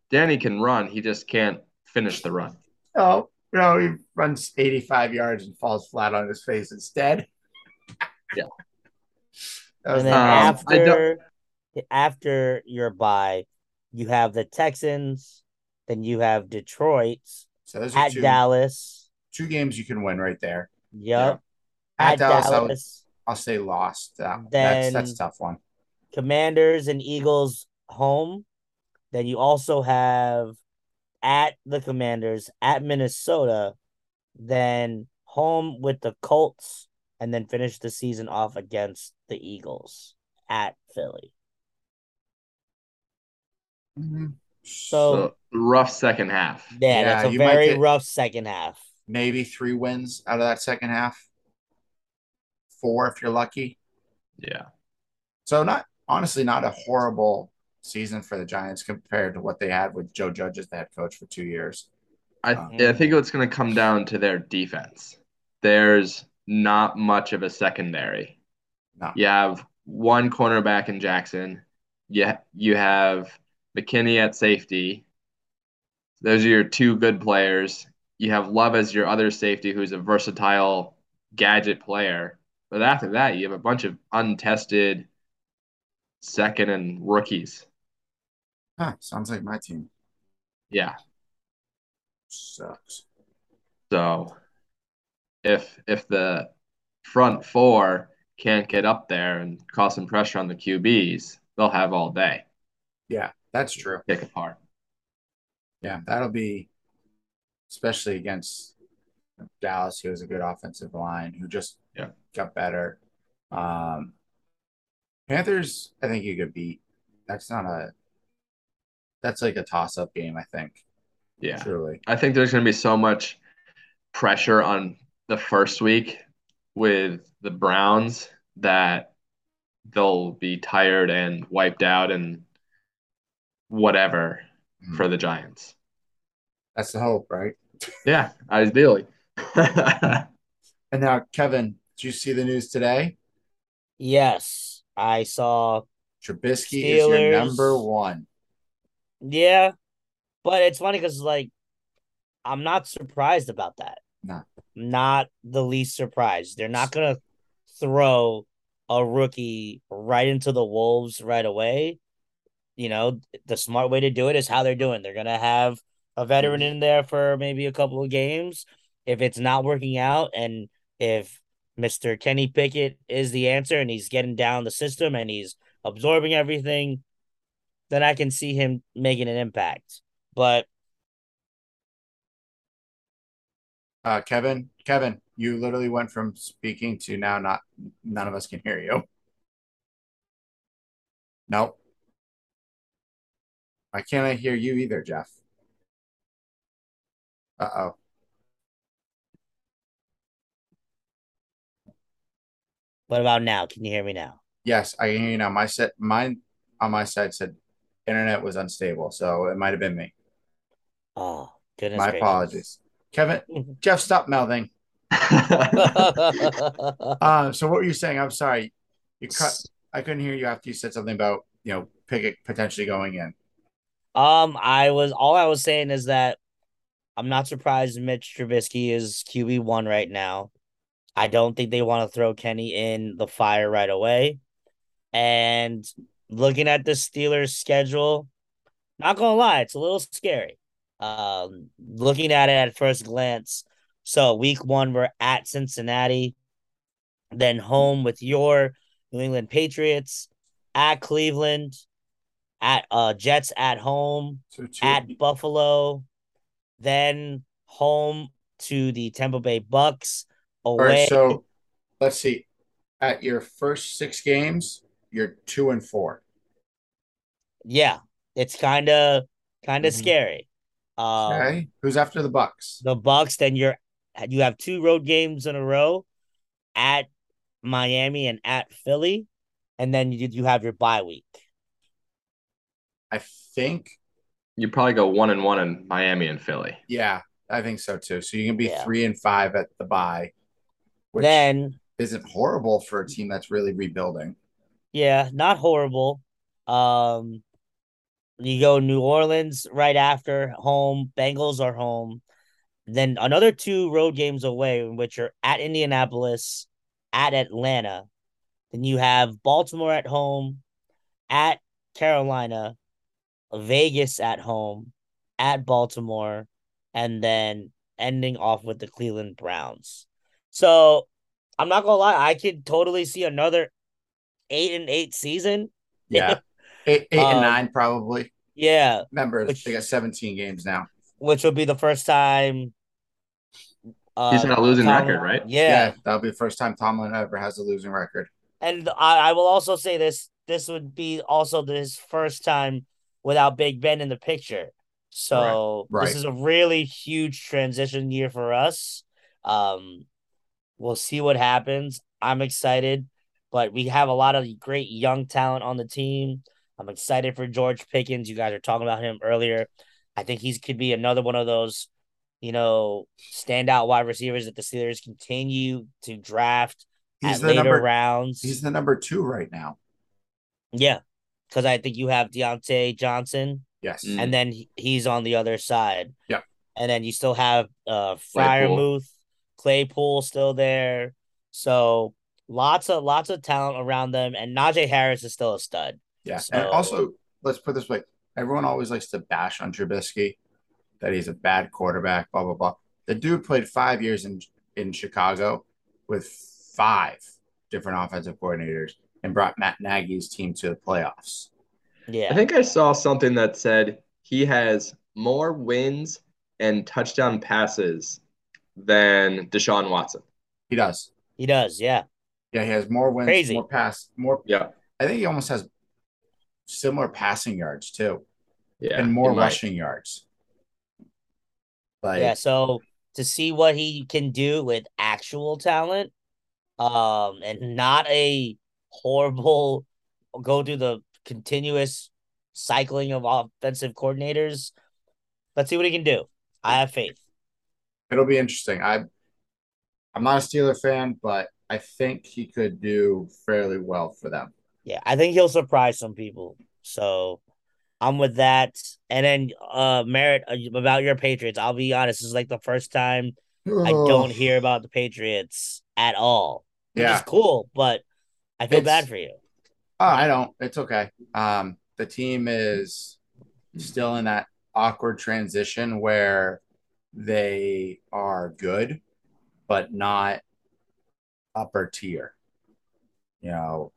S3: Danny can run, he just can't finish the run.
S2: Oh, no, he runs 85 yards and falls flat on his face instead.
S3: Yeah.
S1: And then
S3: Um,
S1: after after your bye, you have the Texans, then you have Detroit
S2: so those are
S1: at
S2: two,
S1: Dallas.
S2: two games you can win right there.
S1: Yep.
S2: At,
S1: At,
S2: Dallas, I
S1: Dallas,
S2: will, I'll say lost. Uh,
S1: Then-
S2: that's that's a tough one.
S1: Commanders and Eagles home. Then you also have at the Commanders, at Minnesota, then home with the Colts, and then finish the season off against the Eagles at Philly.
S2: Mhm.
S1: So-
S3: So rough second half.
S1: Yeah,
S2: Yeah,
S1: that's a very
S2: get-
S1: rough second half.
S2: Maybe three wins out of that second half. Four if you're lucky.
S3: Yeah.
S2: So not honestly not a horrible season for the Giants compared to what they had with Joe Judge as the head coach for two years.
S3: I,
S2: Um,
S3: I think it's going to come down to their defense. There's not much of a secondary.
S2: No.
S3: You have one cornerback in Jackson. You, you have McKinney at safety. Those are your two good players. You have Love as your other safety, who's a versatile gadget player. But after that, you have a bunch of untested second and rookies.
S2: Huh, sounds like my team
S3: Yeah.
S2: sucks.
S3: So if if the front four can't get up there and cause some pressure on the QBs, they'll have all day.
S2: Yeah, that's true.
S3: Pick apart.
S2: Yeah, that'll be especially against Dallas, who has a good offensive line, who just
S3: Yeah.
S2: got better. Um, Panthers, I think you could beat. That's not a that's like a toss up game. I think.
S3: Yeah.
S2: Truly.
S3: I think there's going to be so much pressure on the first week with the Browns that they'll be tired and wiped out and whatever
S2: Mhm.
S3: for the Giants.
S2: That's the hope, right?
S3: Yeah, ideally.
S2: And now, Kevin, did you see the news today?
S1: Yes, I saw.
S2: Trubisky is your number one.
S1: Yeah, but it's funny because like I'm not surprised about that.
S2: No.
S1: Not the least surprised. They're not gonna throw a rookie right into the wolves right away. You know, the smart way to do it is how they're doing. They're gonna have a veteran mm. in there for maybe a couple of games. If it's not working out, and if Mr. Kenny Pickett is the answer and he's getting down the system and he's absorbing everything, then I can see him making an impact. But
S2: Uh, Kevin, Kevin, you literally went from speaking to now not none of us can hear you. Nope. Why can't I hear you either, Jeff? Uh-oh.
S1: What about now? Can you hear me now?
S2: Yes, I can hear you now. My set mine on my side said internet was unstable, so it might have been me.
S1: Oh, goodness.
S2: My
S1: gracious.
S2: apologies. Kevin, Jeff, stop mouthing. Uh, so what were you saying? I'm sorry. You cut I couldn't hear you after you said something about, you know, Pickett potentially going in.
S1: um, I was all I was saying is that I'm not surprised Mitch Trubisky is QB one right now. I don't think they want to throw Kenny in the fire right away. And looking at the Steelers schedule, not gonna lie, it's a little scary. Um, looking at it at first glance. So week one, we're at Cincinnati, then home with your New England Patriots, at Cleveland, at uh Jets at home,
S2: So
S1: at Buffalo, then home to the Tampa Bay Bucks, away.
S2: right, so let's see. At your first six games, you're two and four.
S1: yeah, it's kind of kind of
S2: Mhm.
S1: scary. Um,
S2: Okay. Who's after the Bucks?
S1: the Bucks, then you're you have two road games in a row at Miami and at Philly, and then you you have your bye week.
S2: I think,
S3: You probably go one and one in Miami and Philly.
S2: yeah, I think so too. So you can be
S1: Yeah.
S2: three and five at the bye, which
S1: then
S2: isn't horrible for a team that's really rebuilding.
S1: Yeah, not horrible. Um, you go New Orleans right after home. Bengals are home. Then another two road games away, which are at Indianapolis, at Atlanta. Then you have Baltimore at home, at Carolina, Vegas at home, at Baltimore, and then ending off with the Cleveland Browns. So I'm not gonna lie, I could totally see another eight and eight season.
S2: Yeah. Eight, eight and
S1: Um,
S2: nine, probably.
S1: Yeah,
S2: Remember,
S1: which-
S2: they got 17 games now.
S1: which would be the first time. Uh,
S3: He's had a losing
S1: Tomlin-
S3: record, right?
S1: Yeah.
S2: that'll be the first time Tomlin ever has a losing record.
S1: and I, I will also say this: this would be also his first time without Big Ben in the picture. So
S2: Right, right.
S1: this is a really huge transition year for us. Um, we'll see what happens. I'm excited, but we have a lot of great young talent on the team. I'm excited for George Pickens. You guys are talking about him earlier. I think he's could be another one of those, you know, standout wide receivers that the Steelers continue to draft
S2: He's
S1: at
S2: the
S1: later
S2: number.
S1: rounds.
S2: He's the number two right now.
S1: Yeah, because I think you have Diontae Johnson,
S2: Yes.
S1: And then he's on the other side.
S2: Yeah,
S1: And then you still have uh
S3: Claypool.
S1: Freiermuth, Claypool still there. So lots of lots of talent around them, and Najee Harris is still a stud.
S2: Yeah. And also, let's put it this way everyone always likes to bash on Trubisky that he's a bad quarterback, blah, blah, blah. The dude played five years in, in Chicago with five different offensive coordinators and brought Matt Nagy's team to the playoffs.
S1: Yeah.
S3: I think I saw something that said he has more wins and touchdown passes than Deshaun Watson.
S2: He does.
S1: he does. Yeah.
S2: Yeah, he has more wins,
S1: Crazy.
S2: more pass, more.
S3: Yeah.
S2: I think he almost has similar passing yards too.
S3: Yeah,
S2: and more
S3: he might.
S2: rushing yards. Like
S1: yeah, so to see what he can do with actual talent, um, and not a horrible go through the continuous cycling of offensive coordinators. Let's see what he can do. I have faith.
S2: It'll be interesting. I I'm not a Steeler fan, but I think he could do fairly well for them.
S1: Yeah, I think he'll surprise some people. So I'm with that. And then uh Merritt uh, about your Patriots. I'll be honest, this is like the first time I don't hear about the Patriots at all. Which
S2: Yeah.
S1: is cool, but I feel
S2: It's-
S1: bad for you.
S2: Oh, I don't. It's okay. Um, the team is still in that awkward transition where they are good, but not upper tier. You know,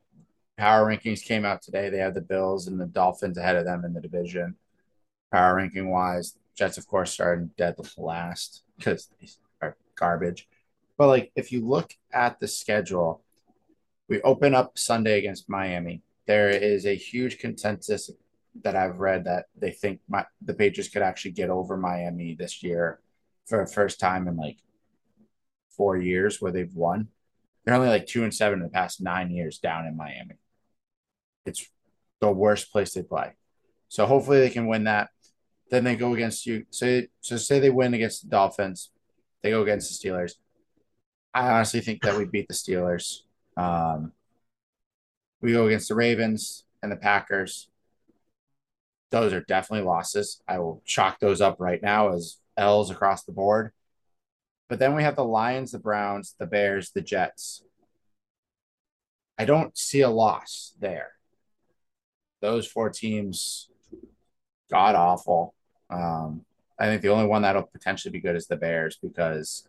S2: power rankings came out today. They have the Bills and the Dolphins ahead of them in the division. Power ranking wise, Jets, of course, are dead last because they are garbage. But like, if you look at the schedule, we open up Sunday against Miami. There is a huge consensus that I've read that they think my, the Patriots could actually get over Miami this year for the first time in like four years where they've won. They're only like two and seven in the past nine years down in Miami. It's the worst place they play. So hopefully they can win that. Then they go against you. Say so say they win against the Dolphins. They go against the Steelers. I honestly think that we beat the Steelers. Um, we go against the Ravens and the Packers. Those are definitely losses. I will chalk those up right now as L's across the board. But then we have the Lions, the Browns, the Bears, the Jets. I don't see a loss there. Those four teams, god awful. Um, I think the only one that'll potentially be good is the Bears because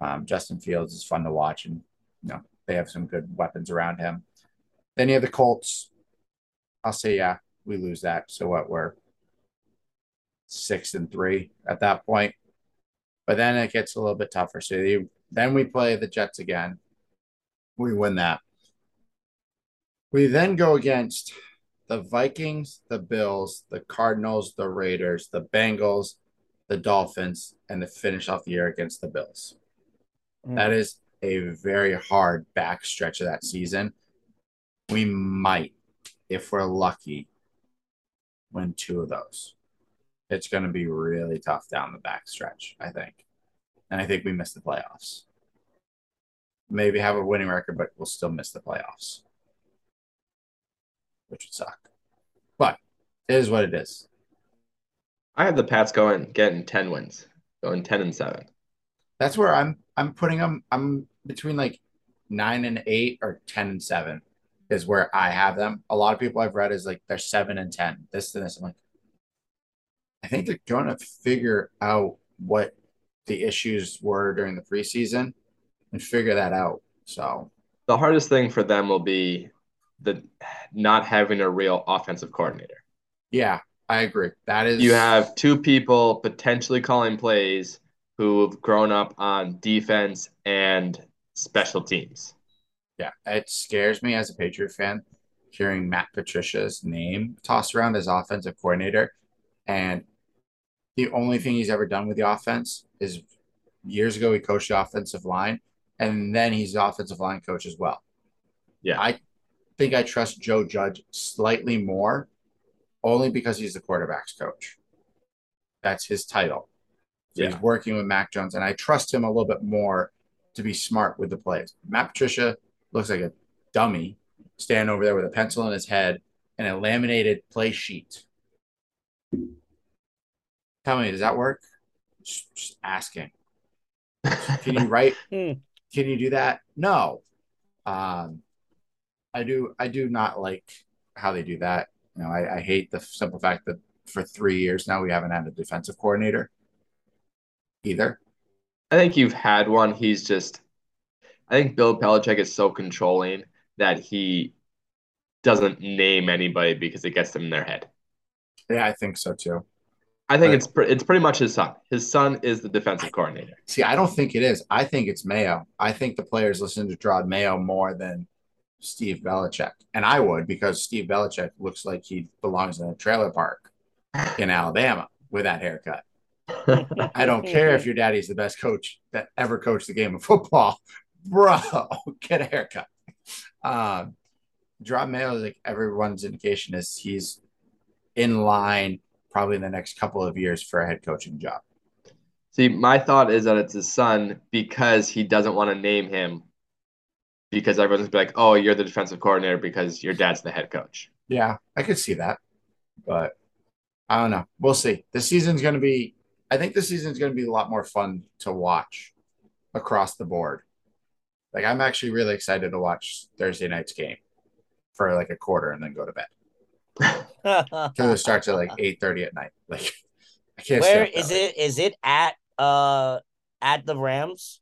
S2: um, Justin Fields is fun to watch and you know they have some good weapons around him. Then you have the Colts. I'll say yeah, we lose that. So what? We're six and three at that point. But then it gets a little bit tougher. So you, then we play the Jets again. We win that. We then go against the Vikings, the Bills, the Cardinals, the Raiders, the Bengals, the Dolphins, and to finish off the year against the Bills.
S1: Mm.
S2: That is a very hard back stretch of that season. We might, if we're lucky, win two of those. It's going to be really tough down the back stretch, I think. And I think we miss the playoffs. Maybe have a winning record, but we'll still miss the playoffs, which would suck. But it is what it is.
S3: I have the Pats going getting 10 wins, going 10 and 7.
S2: That's where I'm. I'm putting them. I'm between like nine and eight or ten and seven is where I have them. A lot of people I've read is like they're seven and ten. This and this. I'm like, I think they're going to figure out what the issues were during the preseason and figure that out. So
S3: The hardest thing for them will be the not having a real offensive coordinator.
S2: yeah, I agree. That is
S3: You have two people potentially calling plays who've grown up on defense and special teams.
S2: Yeah, it scares me as a Patriot fan hearing Matt Patricia's name tossed around as offensive coordinator. And the only thing he's ever done with the offense is years ago he coached the offensive line, and then he's the offensive line coach as well.
S3: Yeah.
S2: I think I trust Joe Judge slightly more, only because he's the quarterback's coach. That's his title. So
S3: Yeah.
S2: he's working with Mac Jones, and I trust him a little bit more to be smart with the plays. Matt Patricia looks like a dummy standing over there with a pencil in his head and a laminated play sheet. Tell me, does that work? Just, just asking. Can you write?
S1: Hmm.
S2: Can you do that? No. Um, I do. I do not like how they do that. You know, I, I hate the simple fact that for three years now we haven't had a defensive coordinator either.
S3: I think you've had one. He's just, I think Bill Belichick is so controlling that he doesn't name anybody because it gets them in their head.
S2: Yeah, I think so too.
S3: I think
S2: Right.
S3: it's pre- it's pretty much his son. His son is the defensive coordinator.
S2: See, I don't think it is. I think it's Mayo. I think the players listen to Gerard Mayo more than Steve Belichick. And I would because Steve Belichick looks like he belongs in a trailer park. in Alabama with that haircut. I don't care if your daddy's the best coach that ever coached the game of football, bro. Get a haircut. Um, Jerod Mayo is like everyone's indication is he's in line probably in the next couple of years for a head coaching job.
S3: See, my thought is that it's his son because he doesn't want to name him because everyone's be like, "Oh, you're the defensive coordinator because your dad's the head coach."
S2: Yeah, I could see that, but I don't know. We'll see. The season's going to be. I think the season's going to be a lot more fun to watch across the board. Like I'm actually really excited to watch Thursday night's game for like a quarter and then go to bed because it starts at like eight thirty at night. Like I can't.
S1: Where is it? Is it at uh at the Rams?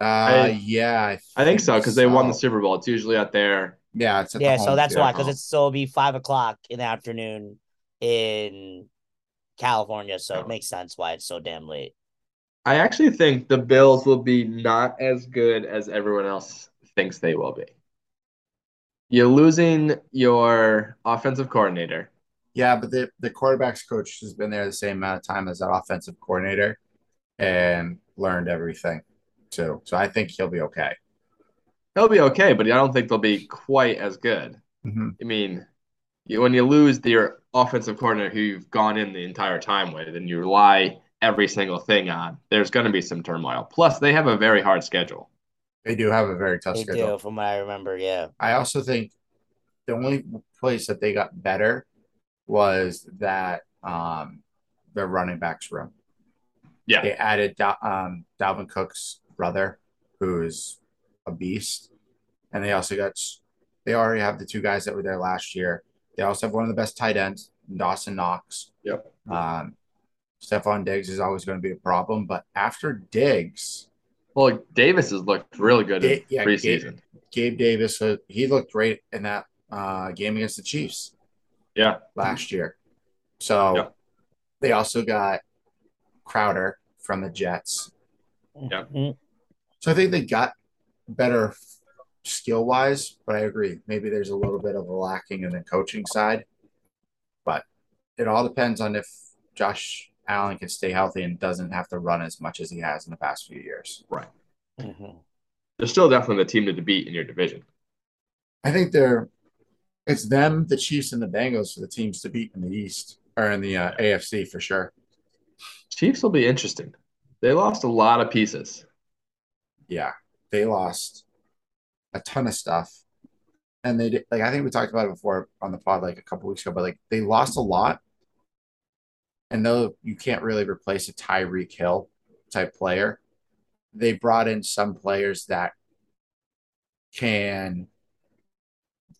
S2: Uh, I, yeah,
S3: I think, I think so because so. they won the Super Bowl. It's usually out there.
S2: Yeah, it's
S1: yeah. So that's why because it's so be five o'clock in the afternoon in California, so oh. it makes sense why it's so damn late.
S3: I actually think the Bills will be not as good as everyone else thinks they will be. You're losing your offensive coordinator.
S2: Yeah, but the, the quarterback's coach has been there the same amount of time as that offensive coordinator and learned everything too. So I think he'll be okay.
S3: He'll be okay, but I don't think they'll be quite as good.
S2: Mm-hmm.
S3: I mean, you, when you lose your offensive coordinator who you've gone in the entire time with and you rely every single thing on, there's going to be some turmoil. Plus, they have a very hard schedule.
S2: They do have a very tough
S1: they
S2: schedule.
S1: Do, from what I remember, yeah.
S2: I also think the only place that they got better was that um, the running backs room.
S3: Yeah.
S2: They added um, Dalvin Cook's brother, who's a beast. And they also got, they already have the two guys that were there last year. They also have one of the best tight ends, Dawson Knox.
S3: Yep.
S2: Um, Stefon Diggs is always going to be a problem. But after Diggs,
S3: well, Davis has looked really good in yeah, preseason.
S2: Gabe, Gabe Davis, uh, he looked great in that uh, game against the Chiefs.
S3: Yeah,
S2: last year. So yeah. they also got Crowder from the Jets.
S3: Yeah.
S2: So I think they got better skill wise, but I agree. Maybe there's a little bit of a lacking in the coaching side. But it all depends on if Josh Allen can stay healthy and doesn't have to run as much as he has in the past few years.
S3: Right.
S1: Mm-hmm.
S3: They're still definitely the team to beat in your division.
S2: I think they're it's them, the Chiefs, and the Bengals for the teams to beat in the East or in the uh, AFC for sure.
S3: Chiefs will be interesting. They lost a lot of pieces.
S2: Yeah, they lost a ton of stuff, and they did, like I think we talked about it before on the pod like a couple weeks ago, but like they lost a lot, and though you can't really replace a Tyreek Hill type player, they brought in some players that can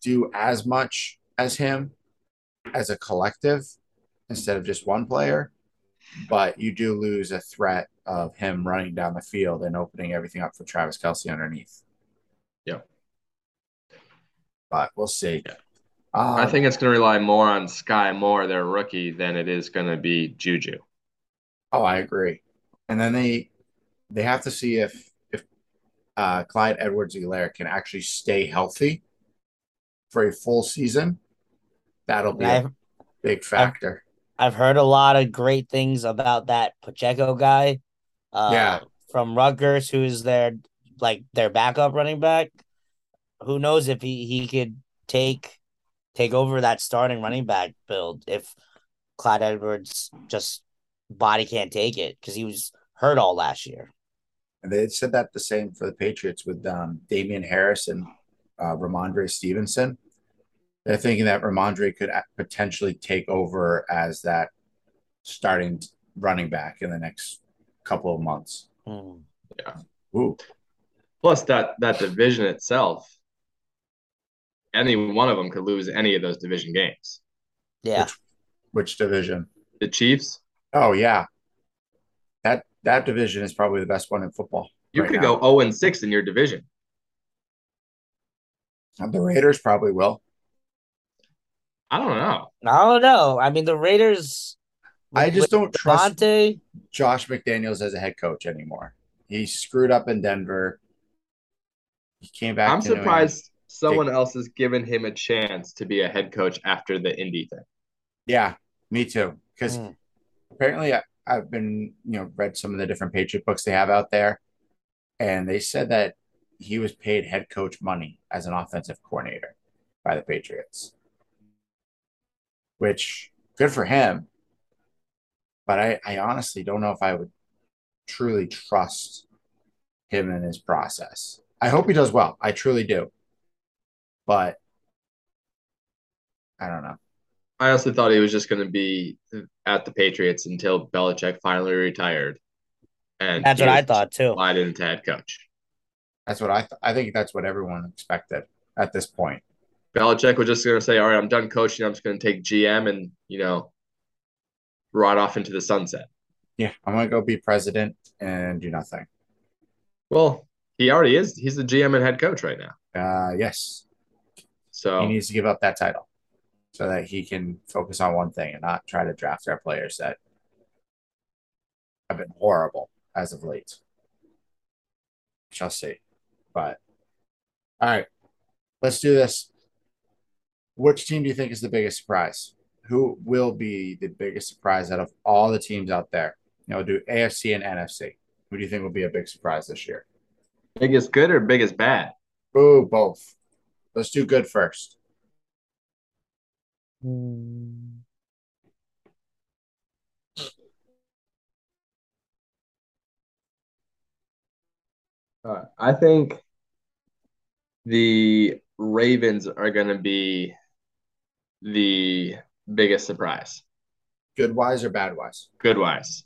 S2: do as much as him as a collective instead of just one player, but you do lose a threat of him running down the field and opening everything up for Travis Kelce underneath.
S3: Yeah.
S2: But we'll see.
S3: Yeah. Um, I think it's going to rely more on Skyy Moore, their rookie, than it is going to be Juju.
S2: Oh, I agree. And then they they have to see if if uh, Clyde Edwards-Helaire can actually stay healthy for a full season, that'll be I've, a big factor.
S1: I've, I've, heard a lot of great things about that Pacheco guy. Uh,
S2: yeah,
S1: from Rutgers, who's their like their backup running back. Who knows if he he could take take over that starting running back build if Clyde Edwards just body can't take it because he was hurt all last year.
S2: And they said that the same for the Patriots with um, Damien Harris and uh, Rhamondre Stevenson. They're thinking that Rhamondre could potentially take over as that starting running back in the next couple of months.
S1: Mm.
S3: Yeah.
S2: Ooh.
S3: Plus that that division itself, any one of them could lose any of those division games.
S1: Yeah.
S2: Which, which division?
S3: The Chiefs.
S2: Oh yeah. That that division is probably the best one in football.
S3: You right could now. go 0 and 6 in your division.
S2: Uh, the Raiders probably will.
S3: I don't know.
S1: I don't know. I mean, the Raiders.
S2: I just don't trust Josh McDaniels as a head coach anymore. He screwed up in Denver. He came back.
S3: I'm surprised someone else has given him a chance to be a head coach after the Indy thing.
S2: Yeah, Me too. Because
S1: Mm.
S2: apparently I, I've been, you know, read some of the different Patriot books they have out there, and they said that he was paid head coach money as an offensive coordinator by the Patriots, which good for him. But I, I honestly don't know if I would truly trust him in his process. I hope he does well. I truly do. But I don't know.
S3: I honestly thought he was just going to be at the Patriots until Belichick finally retired. And
S1: That's what I thought too.
S3: Why didn't head coach.
S2: That's what I th- I think that's what everyone expected at this point.
S3: Belichick was just going to say, "All right, I'm done coaching. I'm just going to take GM and you know, ride off into the sunset."
S2: Yeah, I'm gonna go be president and do nothing.
S3: Well, he already is. He's the GM and head coach right now.
S2: Uh, yes,
S3: So
S2: he needs to give up that title so that he can focus on one thing and not try to draft our players that have been horrible as of late. Shall see. But all right, let's do this. Which team do you think is the biggest surprise? Who will be the biggest surprise out of all the teams out there? You know, do AFC and NFC. Who do you think will be a big surprise this year?
S3: biggest good or biggest bad?
S2: Ooh, both. Let's do good first.
S1: Mm.
S3: Uh, I think the Ravens are going to be the biggest surprise.
S2: Good wise or bad wise?
S3: good wise.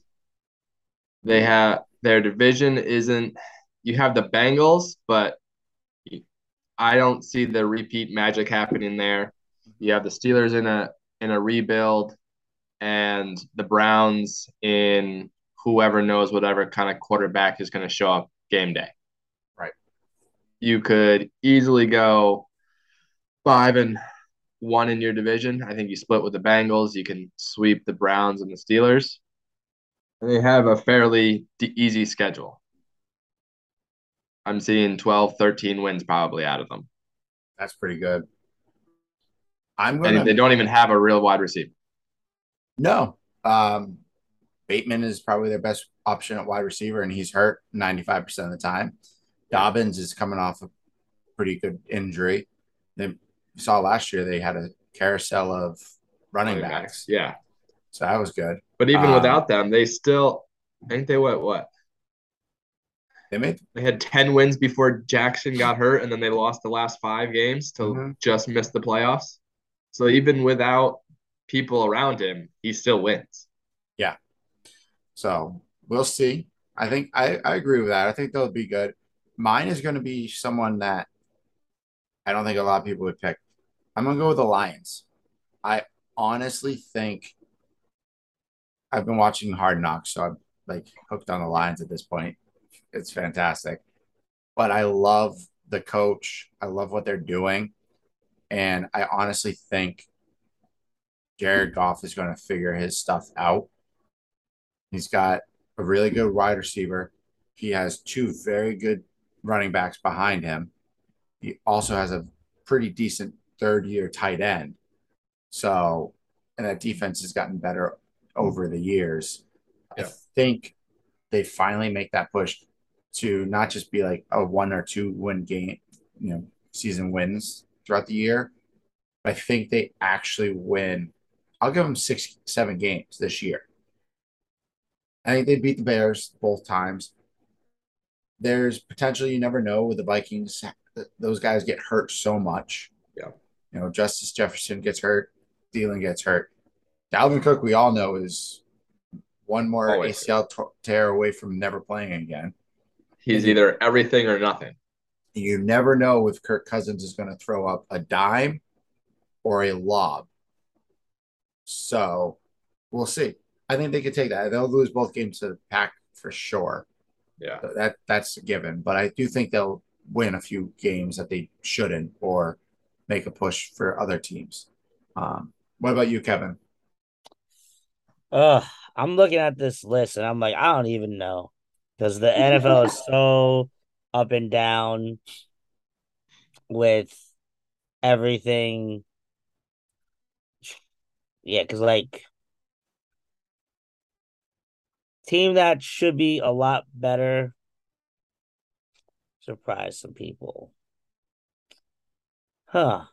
S3: They have their division isn't you have the Bengals, but I don't see the repeat magic happening there. You have the Steelers in a in a rebuild and the Browns in whoever knows whatever kind of quarterback is going to show up game day.
S2: Right.
S3: You could easily go 5 and 1 in your division. I think you split with the Bengals, you can sweep the Browns and the Steelers. They have a fairly d- easy schedule. I'm seeing 12, 13 wins probably out of them.
S2: That's pretty good. I'm gonna
S3: they don't even have a real wide receiver.
S2: no. Um, Bateman is probably their best option at wide receiver, and he's hurt 95% of the time. Dobbins is coming off a pretty good injury. They saw last year they had a carousel of running backs,
S3: Yeah.
S2: so that was good.
S3: But even
S2: Um,
S3: without them, they still ain't they what what?
S2: They made
S3: They had 10 wins before Jackson got hurt, and then they lost the last five games to
S2: Mhm.
S3: just miss the playoffs. So even without people around him, he still wins. Yeah.
S2: So we'll see. I think I, I agree with that. I think they'll be good. Mine is going to be someone that I don't think a lot of people would pick. I'm going to go with the Lions. I honestly think I've been watching Hard Knocks, so I'm like hooked on the Lions at this point. It's fantastic. But I love the coach. I love what they're doing. And I honestly think Jared Goff is going to figure his stuff out. He's got a really good wide receiver. He has two very good running backs behind him. He also has a pretty decent third year tight end. So, and that defense has gotten better over the years.
S3: Yeah.
S2: I think they finally make that push to not just be like a one or two win game, you know, season wins throughout the year. I think they actually win. I'll give them six, seven games this year. I think they beat the Bears both times. There's potential you never know with the Vikings. Those guys get hurt so much.
S3: Yeah.
S2: You know, Justice Jefferson gets hurt, Thielen gets hurt. Dalvin Cook, we all know, is one more
S3: Always.
S2: ACL tear away from never playing again.
S3: He's either everything or nothing.
S2: You never know if Kirk Cousins is going to throw up a dime or a lob. So we'll see. I think they could take that. They'll lose both games to the pack for sure.
S3: Yeah.
S2: So that that's a given. But I do think they'll win a few games that they shouldn't or make a push for other teams. Um, what about you, Kevin?
S1: Ugh, I'm looking at this list and I'm like, I don't even know. Because the NFL is so up and down with everything. Yeah, because like team that should be a lot better. Surprise some people. Huh.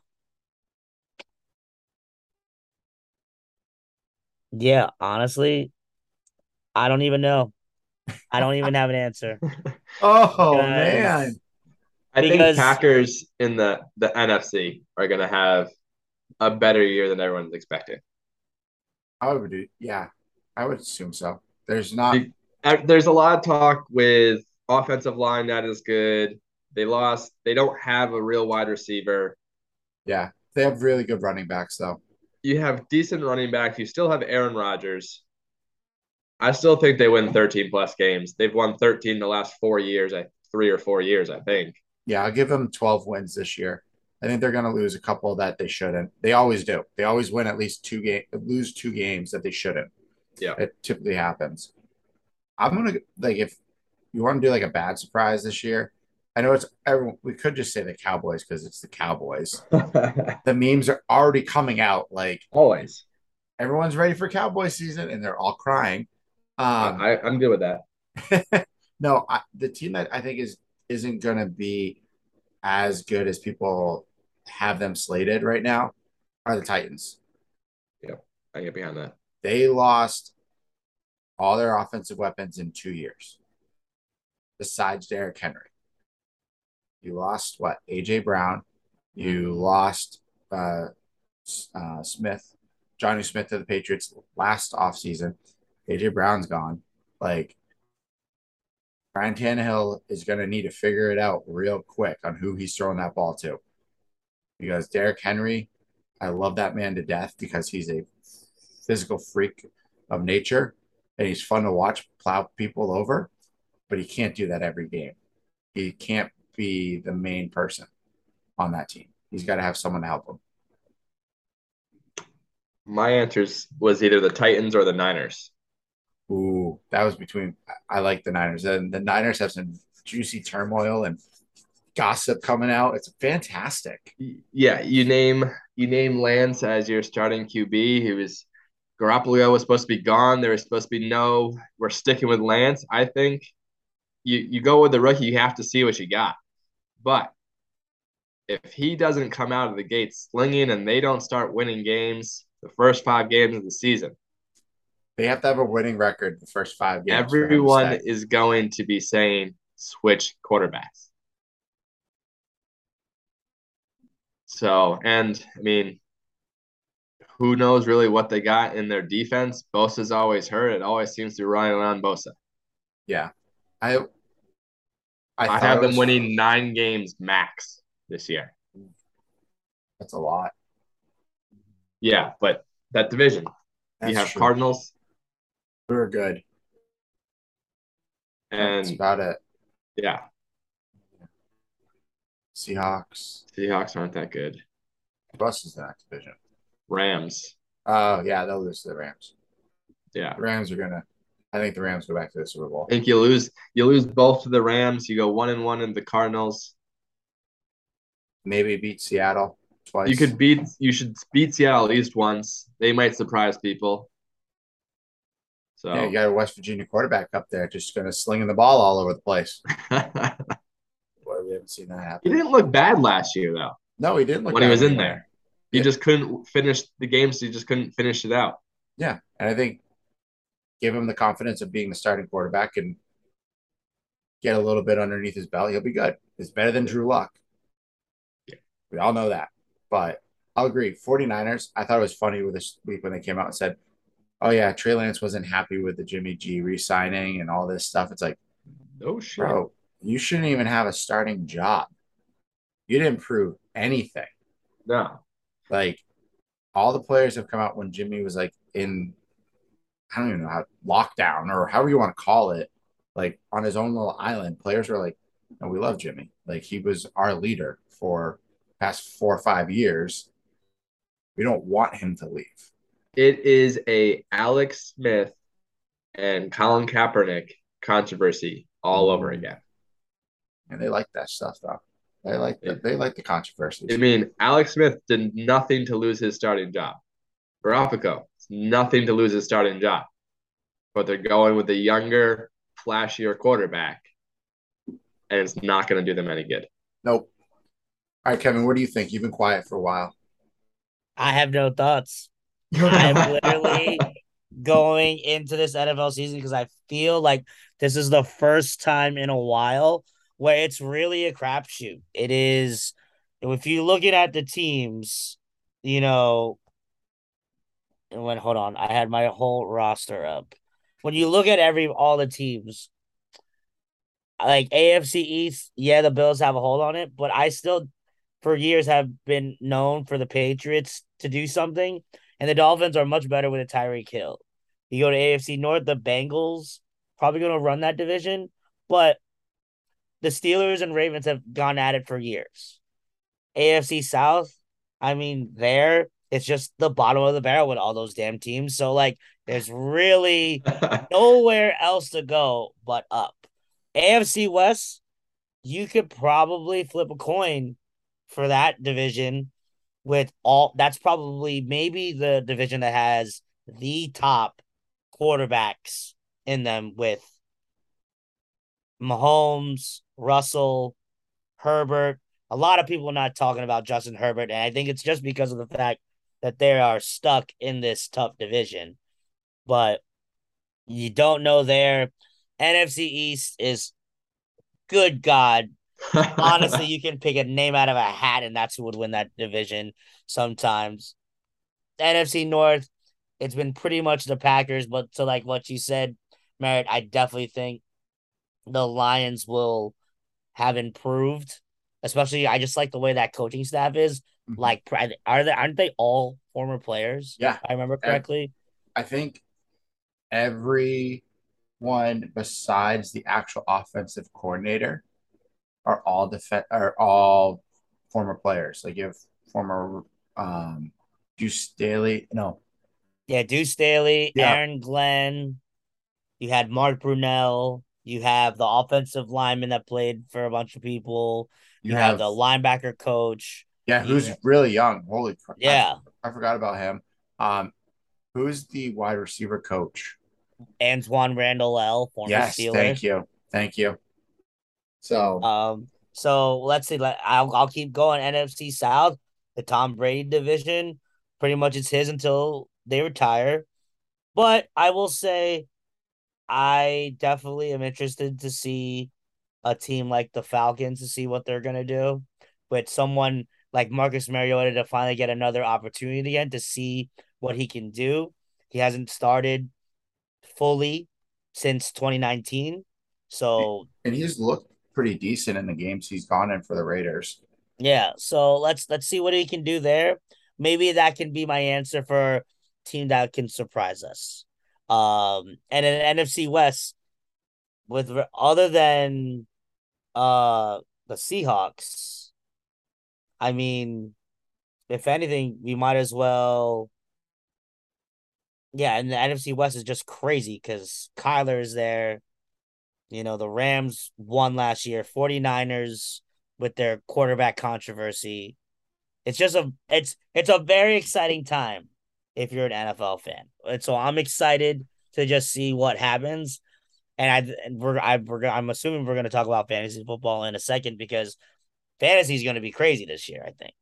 S1: Yeah, honestly, I don't even know. I don't even have an answer.
S2: Oh
S1: Because-
S2: man.
S3: I
S1: Because-
S3: think Packers in the the NFC are going to have a better year than everyone's expecting.
S2: I would do yeah. I would assume so. There's not
S3: Uh, There's a lot of talk with offensive line that is good. They lost. They don't have a real wide receiver.
S2: yeah. They have really good running backs though.
S3: You have decent running backs. You still have Aaron Rodgers. I still think they win 13 plus games. They've won 13 the last four years, I three or four years, I think.
S2: Yeah, I'll give them 12 wins this year. I think they're going to lose a couple that they shouldn't. They always do. They always win at least two game lose two games that they shouldn't.
S3: Yeah.
S2: It typically happens. I'm going to like if you want to do like a bad surprise this year. I know it's everyone we could just say the Cowboys because it's the Cowboys. The memes are already coming out like
S3: Always.
S2: everyone's ready for Cowboy season and they're all crying. Um
S3: I, I'm good with that.
S2: no, I, the team that I think is isn't going to be as good as people have them slated right now are the Titans.
S3: Yep, I get behind that.
S2: They lost all their offensive weapons in two years, besides Derrick Henry. You lost what? AJ Brown. You lost uh, uh, Smith, Johnny Smith to the Patriots last offseason. AJ Brown's gone. Like, Brian Tannehill is going to need to figure it out real quick on who he's throwing that ball to. Because Derrick Henry, I love that man to death because he's a physical freak of nature and he's fun to watch plow people over, but he can't do that every game. He can't be the main person on that team. He's got to have someone to help him.
S3: My answer was either the Titans or the Niners.
S2: Ooh, that was between. I like the Niners, and the Niners have some juicy turmoil and gossip coming out. It's fantastic.
S3: Yeah, you name you name Lance as your starting QB. He was Garoppolo was supposed to be gone. There was supposed to be no. We're sticking with Lance. I think you you go with the rookie. You have to see what you got. But if he doesn't come out of the gate slinging and they don't start winning games the first five games of the season,
S2: They have to have a winning record the first five games. for him to
S3: everyone is going to be saying switch quarterbacks. So, and I mean, who knows really what they got in their defense? Bosa's always hurt. It always seems to be relying on Bosa.
S2: Yeah, I.
S3: I,
S2: thought
S3: have them
S2: was-
S3: winning nine games max this year.
S2: That's a lot.
S3: Yeah, but that division,
S2: That's
S3: you have
S2: true.
S3: Cardinals
S2: We were good. That's about it.
S3: yeah,
S2: Seahawks.
S3: Seahawks aren't that good.
S2: Who else is the next division?
S3: Rams,
S2: Oh yeah, they'll lose to the Rams.
S3: yeah.
S2: The Rams are gonna. I think the Rams go back to the Super Bowl.
S3: I think you lose you lose both to the Rams. You go one and one in the Cardinals.
S2: Maybe beat Seattle twice.
S3: You could beat you should beat Seattle at least once. They might surprise people. So
S2: Yeah, you got a West Virginia quarterback up there, just gonna slinging the ball all over the place. Boy, we haven't seen that happen.
S3: he didn't look bad last year though.
S2: No, he didn't look
S3: when he was in there. He
S2: Yeah.
S3: just couldn't finish the games. He just couldn't finish it out.
S2: Yeah, and I think give him the confidence of being the starting quarterback and get a little bit underneath his belt. He'll be good. It's better than Drew Lock.
S3: Yeah.
S2: We all know that. But I'll agree. 49ers, I thought it was funny with this week when they came out and said, Oh yeah, Trey Lance wasn't happy with the Jimmy G re-signing and all this stuff. It's like,
S3: Oh shit.
S2: bro, you shouldn't even have a starting job. You didn't prove anything.
S3: No.
S2: Like all the players have come out when Jimmy was like in I don't even know how lockdown or however you want to call it, like on his own little island. Players were like, no, we love Jimmy. Like he was our leader for past four or five years. We don't want him to leave.
S3: It is a Alex Smith and Colin Kaepernick controversy all over again.
S2: And they like that stuff though. They like the,
S3: Yeah.
S2: they like the controversies.
S3: I mean, Alex Smith did nothing to lose his starting job. Garoppolo, nothing to lose his starting job. but they're going with a younger, flashier quarterback, and it's not going to do them any good.
S2: Nope. All right, Kevin, what do you think? You've been quiet for a while.
S1: I have no thoughts. I'm literally going into this NFL season because I feel like this is the first time in a while where it's really a crapshoot. It is, if you're looking at the teams, you know, when hold on, I had my whole roster up. When you look at every all the teams, like AFC East, yeah, the Bills have a hold on it, but I still, for years, have been known for the Patriots to do something, and the Dolphins are much better with a Tyreek Hill. You go to AFC North, the Bengals probably going to run that division, but the Steelers and Ravens have gone at it for years. AFC South, I mean, there it's just the bottom of the barrel with all those damn teams. So like, there's really nowhere else to go but up. AFC West, you could probably flip a coin for that division with all that's probably maybe the division that has the top quarterbacks in them with Mahomes, Russell, Herbert. A lot of people are not talking about Justin Herbert, and I think it's just because of the fact that they are stuck in this tough division. But you don't know there. NFC East is good God. Honestly, you can pick a name out of a hat, and that's who would win that division sometimes. NFC North, it's been pretty much the Packers, but to like what you said, Merritt, I definitely think the Lions will have improved. Especially, I just like the way that coaching staff is. Mm-hmm. Like, are they aren't they all former players?
S2: Yeah,
S1: I remember correctly.
S2: I think everyone besides the actual offensive coordinator are all def- are all former players. Like you have former um Deuce Staley. No.
S1: Yeah, Deuce Staley, yeah. Aaron Glenn. You had Mark Brunell. You have the offensive lineman that played for a bunch of people. You, you have, have, the linebacker coach.
S2: Yeah, who's really young. Holy
S1: crap. Yeah.
S2: I, I, forgot about him. Um, who's the wide receiver coach?
S1: Antwaan Randle El,
S2: former yes, Steeler. Thank you. Thank you. So
S1: um so let's see. Let, I'll I'll keep going. NFC South, the Tom Brady division, pretty much it's his until they retire. But I will say I definitely am interested to see a team like the Falcons to see what they're gonna do. With someone like Marcus Mariota to finally get another opportunity again to see what he can do. He hasn't started fully since 2019. So
S2: and he's looked pretty decent in the games he's gone in for the Raiders.
S1: Yeah, so let's let's see what he can do there. Maybe that can be my answer for team that can surprise us. Um, and in NFC West, with other than uh the Seahawks, I mean, if anything, we might as well. Yeah, and the NFC West is just crazy because Kyler is there. You know, the Rams won last year, 49ers with their quarterback controversy. It's just a it's it's a very exciting time if you're an NFL fan. And so I'm excited to just see what happens. And I and we're I we're I'm assuming we're going to talk about fantasy football in a second because fantasy is going to be crazy this year. I think.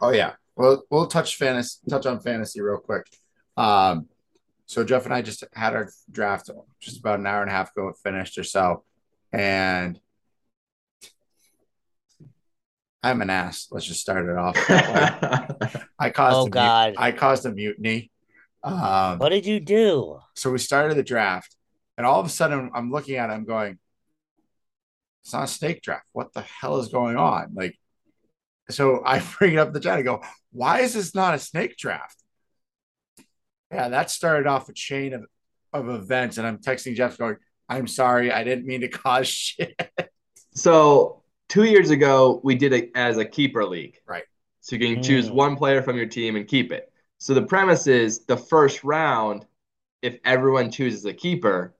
S2: Oh yeah, well we'll touch fantasy touch on fantasy real quick. Um, so Jeff and I just had our draft just about an hour and a half ago, finished or so, and I'm an ass. Let's just start it off. I caused. Oh a God! I caused a mutiny. Um,
S1: what did you do?
S2: So we started the draft, and all of a sudden, I'm looking at it. I'm going, "It's not a snake draft. What the hell is going on?" Like, so I bring it up the chat. I go, "Why is this not a snake draft?" Yeah, that started off a chain of of events, and I'm texting Jeff going, "I'm sorry, I didn't mean to cause shit."
S3: So two years ago we did it as a keeper league.
S2: Right.
S3: So you can choose mm. one player from your team and keep it. So the premise is the first round, if everyone chooses a keeper,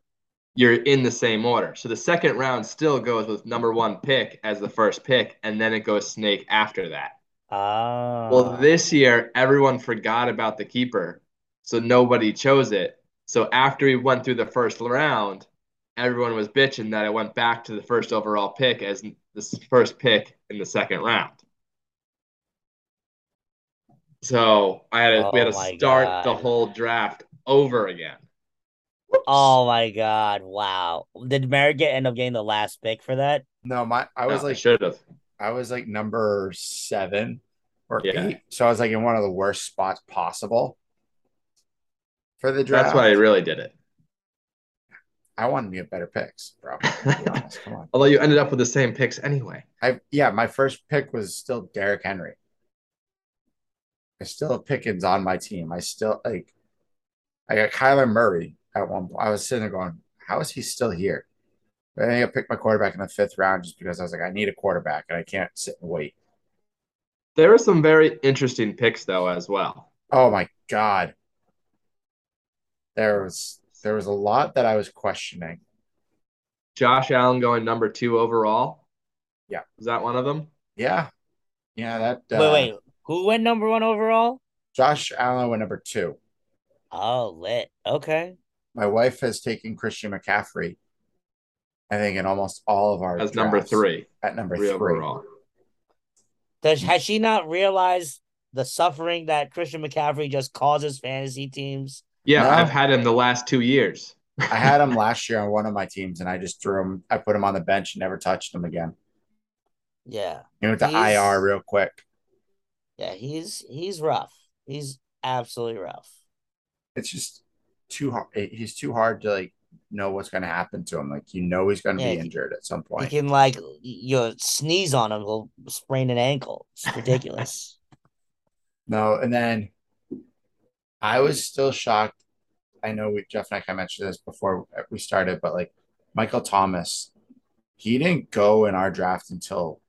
S3: you're in the same order. So the second round still goes with number one pick as the first pick, and then it goes snake after that.
S1: Ah.
S3: Well, this year everyone forgot about the keeper, so nobody chose it. So after he went through the first round, everyone was bitching that it went back to the first overall pick as the first pick in the second round. So I had to,
S1: Oh
S3: we had to
S1: oh
S3: start
S1: God.
S3: the whole draft over again.
S1: Oh my god! Wow. Did Merritt end up getting the last pick for that?
S2: No, my I was
S3: I
S2: like
S3: should have.
S2: I was like number seven or
S3: Yeah.
S2: eight. So I was like in one of the worst spots possible for the draft.
S3: That's why I really did it.
S2: I wanted to get better picks, bro. Be. Come on.
S3: Although you ended up with the same picks anyway.
S2: I yeah, my first pick was still Derrick Henry. I still have Pickens on my team. I still like I got Kyler Murray at one point. I was sitting there going, How is he still here? But I think I picked my quarterback in the fifth round just because I was like, I need a quarterback and I can't sit and wait.
S3: There were some very interesting picks though as well.
S2: Oh my god. There was there was a lot that I was questioning.
S3: Josh Allen going number two overall.
S2: Yeah.
S3: Is that one of them?
S2: Yeah. Yeah, that uh,
S1: wait, wait. Who went number one overall?
S2: Josh Allen went number two.
S1: Oh, lit. Okay.
S2: My wife has taken Christian McCaffrey, I think, in almost all of our
S3: As number three,
S2: At number
S3: three
S2: three.
S3: overall.
S1: Does has she not realized the suffering that Christian McCaffrey just causes fantasy teams?
S3: Yeah,
S2: No.
S3: I've had him the last two years.
S2: I had him last year on one of my teams, and I just threw him. I put him on the bench and never touched him again.
S1: Yeah.
S2: He went to
S1: He's-
S2: IR real quick.
S1: Yeah, he's he's rough. He's absolutely rough.
S2: It's just too hard. He's too hard to like know what's going to happen to him. Like you know he's going to
S1: Yeah,
S2: be
S1: he-
S2: injured at some point.
S1: You can like you sneeze on him, he'll sprain an ankle. It's ridiculous.
S2: No, and then I was still shocked. I know we Jeff and I kind of mentioned this before we started, but like Michael Thomas, he didn't go in our draft until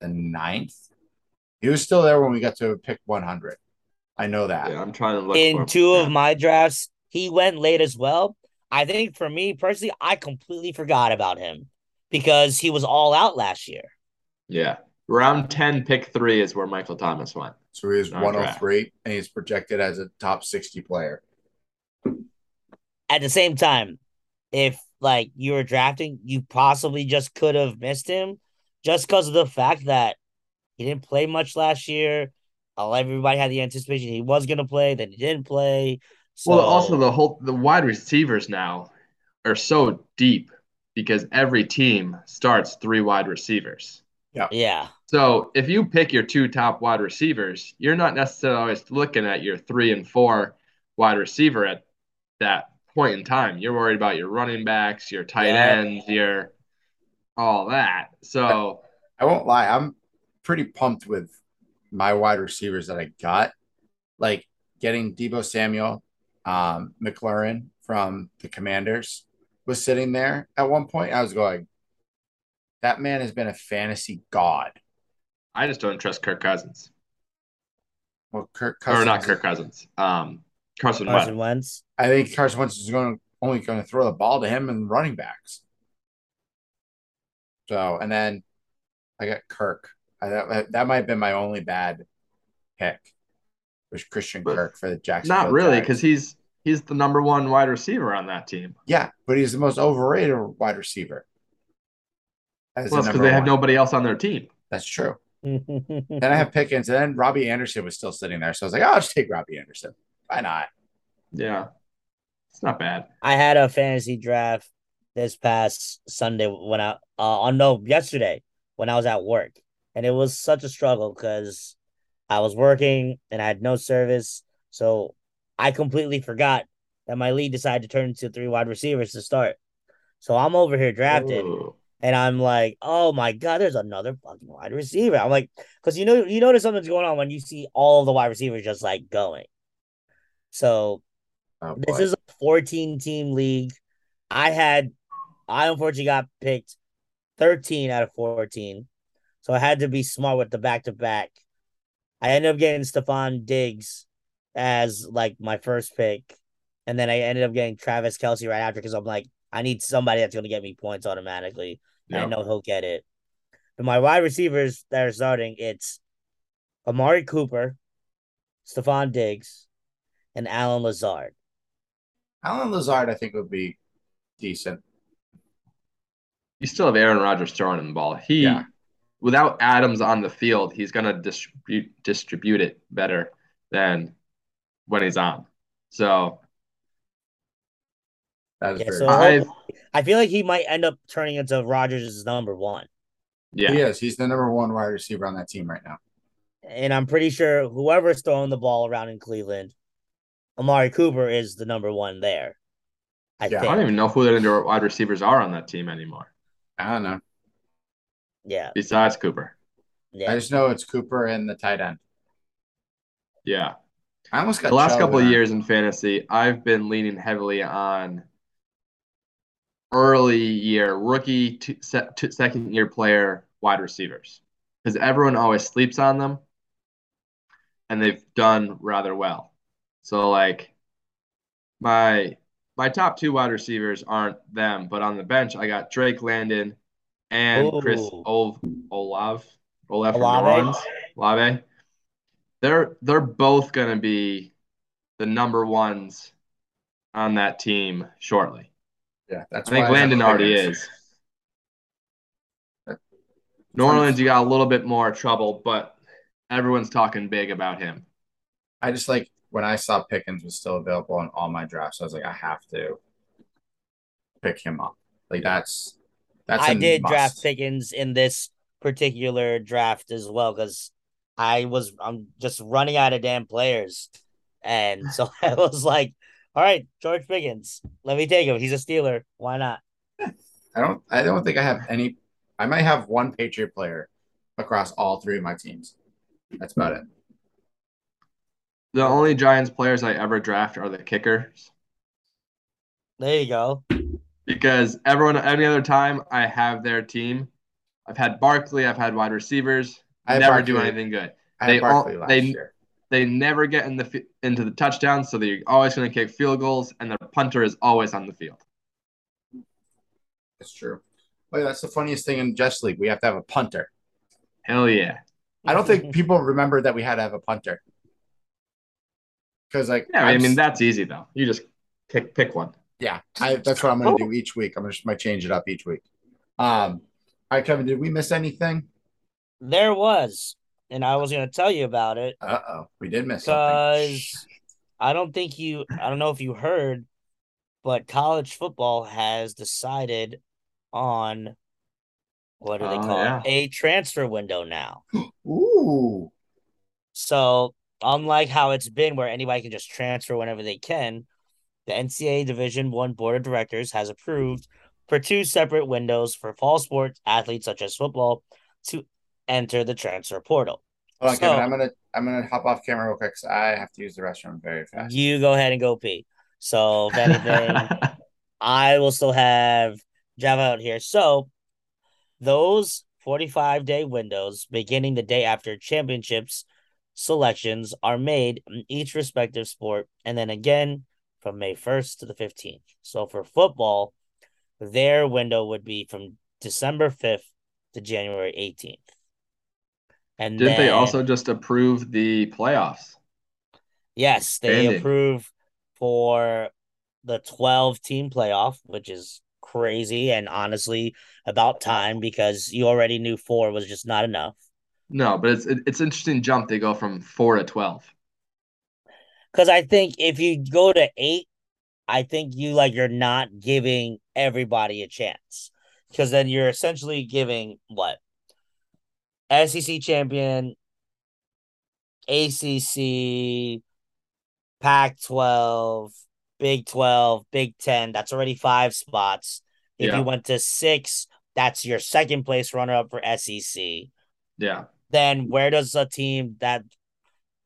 S2: the ninth. He was still there when we got to pick 100. I know that.
S3: Yeah, I'm trying to look
S1: In
S3: him.
S1: two
S3: Yeah.
S1: of my drafts, he went late as well. I think for me personally, I completely forgot about him because he was all out last year.
S3: Yeah. Round 10, pick three is where Michael Thomas went.
S2: So he was
S3: Our
S2: 103 and he's projected as a top 60 player.
S1: At the same time, if like you were drafting, you possibly just could have missed him just because of the fact that he didn't play much last year. Everybody had the anticipation he was going to play, then he didn't play. So,
S3: Well, also the whole the wide receivers now are so deep because every team starts three wide receivers.
S1: Yeah,
S3: So if you pick your two top wide receivers, you're not necessarily always looking at your three and four wide receiver at that point in time. You're worried about your running backs, your tight
S1: Yeah.
S3: ends, your all that. So
S2: I won't lie, I'm pretty pumped with my wide receivers that I got. Like getting Deebo Samuel, um, McLaurin from the Commanders was sitting there at one point. I was going, that man has been a fantasy god.
S3: I just don't trust Kirk Cousins.
S2: Well, Kirk Cousins,
S3: Or not Kirk Cousins. Um Carson
S1: Carson
S3: Wentz.
S1: Wentz.
S2: I think Carson Wentz is going to only going to throw the ball to him and running backs. So, and then I got Kirk. I, that, that might have been my only bad pick. Was Christian
S3: But
S2: Kirk for the Jacksonville?
S3: Not really, because he's he's the number one wide receiver on that team.
S2: yeah, but he's the most overrated wide receiver. As
S3: Well, because they have
S2: one.
S3: nobody else on their team.
S2: That's true.
S1: I
S2: Then I have Pickens, and then Robbie Anderson was still sitting there, so I was like, oh, I'll just take Robbie Anderson. Why not?
S3: Yeah. It's not bad.
S1: I had a fantasy draft this past Sunday when I uh on no yesterday when I was at work, and it was such a struggle because I was working and I had no service, so I completely forgot that my lead decided to turn into three wide receivers to start. So I'm over here drafting.
S3: Ooh.
S1: And I'm like, oh my god, there's another fucking wide receiver. I'm like, because you know, you notice something's going on when you see all the wide receivers just like going. So
S2: Oh,
S1: this is a 14 team league. I had, I unfortunately got picked 13 out of 14. So I had to be smart with the back to back. I ended up getting Stefon Diggs as like my first pick. And then I ended up getting Travis Kelce right after because I'm like, I need somebody that's going to get me points automatically. I know he'll get it. But my wide receivers that are starting, it's Amari Cooper, Stefon Diggs, and Allen Lazard.
S2: Allen Lazard, I think, would be decent.
S3: You still have Aaron Rodgers throwing him the ball. He,
S2: Yeah.
S3: without Adams on the field, he's going to distribute distribute it better than when he's on. So
S2: That is
S1: Yeah, so
S3: I-
S1: I feel like he might end up turning into Rodgers' number one.
S3: yeah,
S2: He is. He's the number one wide receiver on that team right now.
S1: And I'm pretty sure whoever's throwing the ball around in Cleveland, Amari Cooper is the number one there. I
S2: Yeah.
S3: I don't even know who the other wide receivers are on that team anymore,
S2: I don't know.
S1: Yeah.
S3: besides Cooper.
S1: Yeah.
S2: I just know it's Cooper and the tight end.
S3: Yeah.
S2: I almost got
S3: The last couple of years in fantasy, I've been leaning heavily on early year rookie to, se- to second year player wide receivers because everyone always sleeps on them and they've done rather well. So like my my top two wide receivers aren't them, but on the bench I got Drake London and Chris
S1: Ooh.
S3: Ol- Olav Olav from New
S1: Olave?
S3: Orleans. Olave. They're they're both gonna be the number ones on that team shortly.
S2: Yeah, that's
S3: I think
S2: why have
S3: London already
S2: Pickens.
S3: is.
S2: That-
S3: New Orleans, you got a little bit more trouble, but everyone's talking big about him.
S2: I just like when I saw Pickens was still available in all my drafts. I was like, I have to pick him up. Like that's that's.
S1: I
S2: a
S1: did
S2: must.
S1: draft Pickens in this particular draft as well because I was I'm just running out of damn players, and so I was like, "All right, George Pickens, let me take him. He's a Steeler. Why not?"
S2: I don't. I don't think I have any. I might have one Patriot player across all three of my teams. That's about it.
S3: The only Giants players I ever draft are the kickers
S1: There you go.
S3: because everyone, any other time I have their team, I've had Barkley, I've had wide receivers,
S2: I had
S3: never do anything good.
S2: I
S3: They
S2: had Barkley
S3: all-
S2: last
S3: they-
S2: year.
S3: They never get in the fi- into the touchdown, so they're always going to kick field goals, and the punter is always on the field.
S2: That's true. But that's the funniest thing in Just League. We have to have a punter.
S3: Hell yeah!
S2: I don't think people remember that we had to have a punter. Because like
S3: Yeah, I
S2: I'm
S3: mean
S2: s-
S3: that's easy though. You just pick pick one.
S2: yeah, I, that's what I'm gonna do each week. I'm just might change it up each week. Um, all right, Kevin, did we miss anything?
S1: There was, and I was going to tell you about it
S2: Uh oh, we did miss
S1: because I don't think you. I don't know if you heard, but college football has decided on what do they
S3: Oh,
S1: call
S3: yeah.
S1: it? A transfer window now.
S2: Ooh,
S1: So unlike how it's been where anybody can just transfer whenever they can, the NCAA Division One Board of Directors has approved for two separate windows for fall sports athletes such as football to enter the transfer portal.
S2: hold on,
S1: So-
S2: Kevin. I'm gonna I'm gonna hop off camera real quick. 'cause I have to use the restroom very fast.
S1: You go ahead and go pee. So if anything, I will still have Java out here. So those 45 day windows beginning the day after championships selections are made in each respective sport and then again from May 1st to the 15th. So for football, their window would be from December 5th to January 18th. And
S3: Didn't they also just approve the playoffs?
S1: Yes, they
S3: Expanding.
S1: approve for the 12 team playoff, which is crazy and honestly about time because you already knew four was just not enough.
S3: No, but it's it- it's interesting jump. They go from four to twelve.
S1: Because I think if you go to eight, I think you like you're not giving everybody a chance because then you're essentially giving what SEC champion, ACC, Pac 12, Big 12, Big 10. That's already five spots. If
S3: Yeah.
S1: you went to six, that's your second place runner up for SEC.
S3: Yeah,
S1: Then where does a team that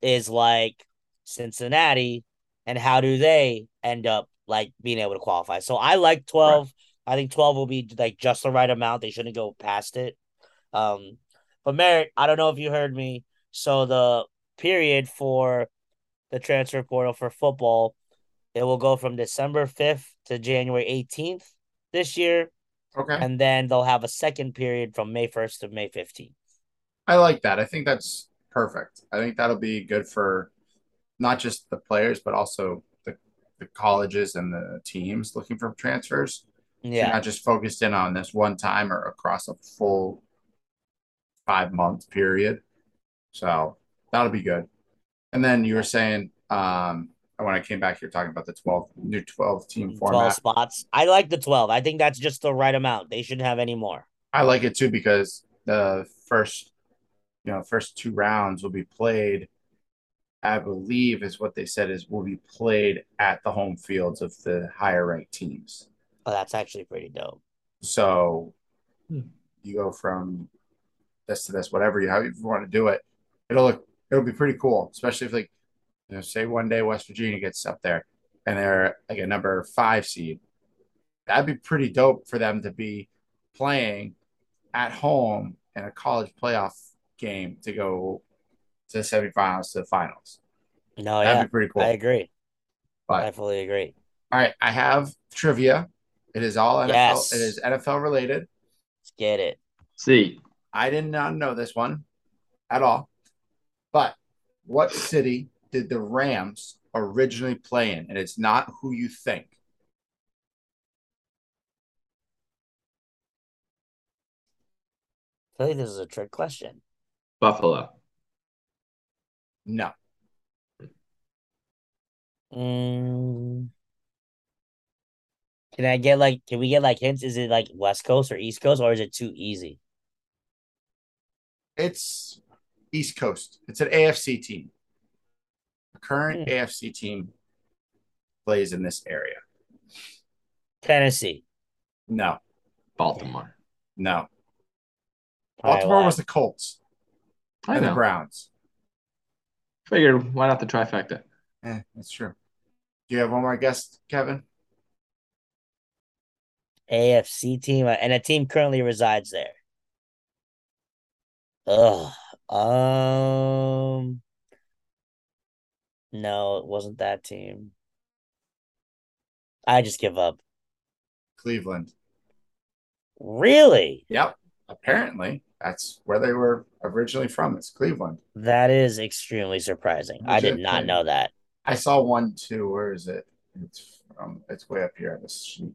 S1: is like Cincinnati and how do they end up like being able to qualify? So I like 12. I think 12 will be like just the right amount. They shouldn't go past it. Um, but Merritt, I don't know if you heard me. So the period for the transfer portal for football, it will go from December 5th to January 18th this year.
S2: Okay,
S1: And then they'll have a second period from May 1st to May 15th.
S2: I like that. I think that's perfect. I think that'll be good for not just the players, but also the the colleges and the teams looking for transfers.
S1: Yeah.
S2: not just focused in on this one time or across a full five month period. So that'll be good. And then you were saying, um, when I came back here talking about the 12 new 12 team
S1: 12
S2: format,
S1: spots. I like the 12. I think that's just the right amount. They shouldn't have any more.
S2: I like it too because the first, you know, first two rounds will be played. I believe is what they said is will be played at the home fields of the higher ranked teams.
S1: Oh, that's actually pretty dope.
S2: So
S3: Hmm.
S2: you go from this to this, whatever you how you want to do it. It'll look it'll be pretty cool, especially if like you know, say one day West Virginia gets up there and they're like a number five seed. That'd be pretty dope for them to be playing at home in a college playoff game to go to the semifinals to the finals.
S1: No,
S2: That'd
S1: yeah.
S2: be pretty cool.
S1: I agree.
S2: But-
S1: I fully agree.
S2: All right, I have trivia. It is all NFL.
S1: Yes.
S2: It is NFL related.
S1: Let's get it.
S3: See,
S2: I did not know this one at all. But what city did the Rams originally play in? And it's not who you think.
S1: I feel like this is a trick question.
S3: Buffalo.
S2: No.
S1: Mm. Can I get like, can we get like hints? Is it like West Coast or East Coast or is it too easy?
S2: It's East Coast. It's an AFC team. The current
S1: Hmm.
S2: AFC team plays in this area.
S1: Tennessee.
S2: No.
S3: Baltimore.
S2: No. Baltimore was the Colts
S3: I
S2: and the. Browns.
S3: Figured why not the trifecta?
S2: Eh, that's true. Do you have one more guess, Kevin?
S1: AFC team, uh, and a team currently resides there. Ugh. Um. No, it wasn't that team. I just give up.
S2: Cleveland.
S1: Really?
S2: Yep. Apparently, that's where they were originally from. It's Cleveland.
S1: That is extremely surprising. I did not
S2: thing.
S1: know that.
S2: I saw one too. Where is it? It's um, it's way up here on this sheet.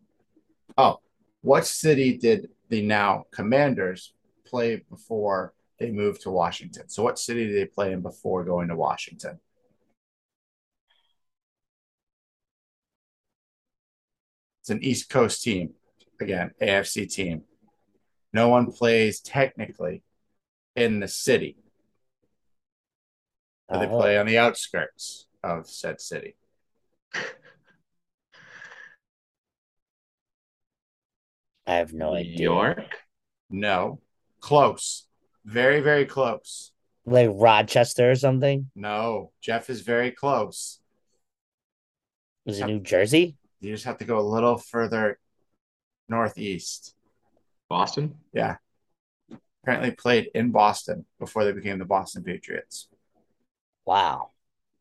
S2: Oh, what city did the now Commanders play before they moved to Washington? So, what city did they play in before going to Washington? It's an East Coast team. Again, AFC team. No one plays technically in the city. But they
S1: Oh.
S2: play on the outskirts of said city.
S1: I have no
S3: New
S1: idea.
S3: York.
S2: No. Close. Very, very close.
S1: Like Rochester or something?
S2: No. Jeff is very close.
S1: Was it New Jersey?
S2: You just have to go a little further northeast.
S3: Boston.
S2: Yeah. Apparently played in Boston before they became the Boston Patriots.
S1: Wow.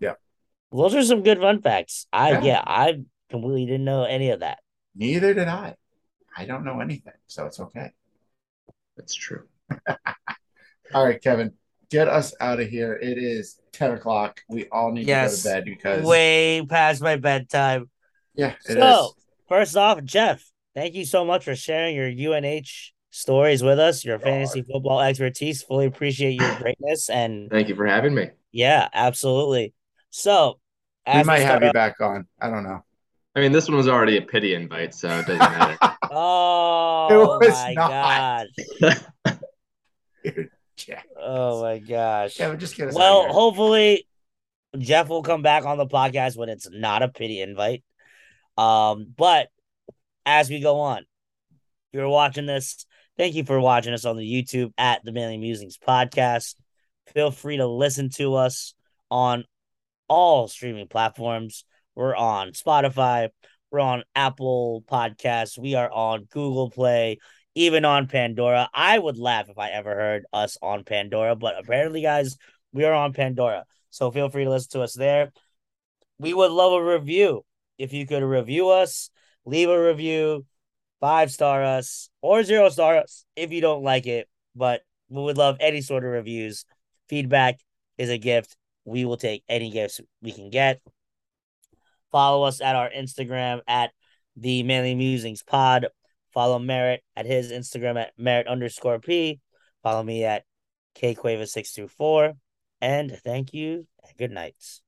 S2: Yep.
S1: Those are some good fun facts. I
S2: Yeah.
S1: yeah, I completely didn't know any of that.
S2: Neither did I. I don't know anything, so it's okay.
S3: That's true.
S2: All right, Kevin, get us out of here. It is 10 o'clock. We all need
S1: Yes.
S2: to go to bed because,
S1: Way past my bedtime.
S2: yeah, it is.
S1: So, first off, Jeff, thank you so much for sharing your UNH stories with us, your fantasy football expertise. Fully appreciate your greatness. And
S3: Thank you for having me.
S1: yeah, absolutely. So,
S2: We
S1: as
S2: might have you
S1: off-
S2: back on. I don't know.
S3: I mean, this one was already a pity invite, so it doesn't matter.
S1: Oh
S2: was
S1: my
S2: not.
S1: god. Oh my gosh.
S2: Kevin, just get us out
S1: Well, hopefully Jeff will come back on the podcast when it's not a pity invite. Um, but as we go on, you're watching this, thank you for watching us on the YouTube at the Manly Musings podcast. Feel free to listen to us on all streaming platforms. We're on Spotify, we're on Apple Podcasts, we are on Google Play, even on Pandora. I would laugh if I ever heard us on Pandora, but apparently, guys, we are on Pandora. So feel free to listen to us there. We would love a review. If you could review us, leave a review, five star us, or zero star us if you don't like it. But we would love any sort of reviews. Feedback is a gift. We will take any gifts we can get. Follow us at our Instagram at the Manly Musings Pod. Follow Merritt at his Instagram at Merritt underscore P. Follow me at KQuava624. And thank you and good nights.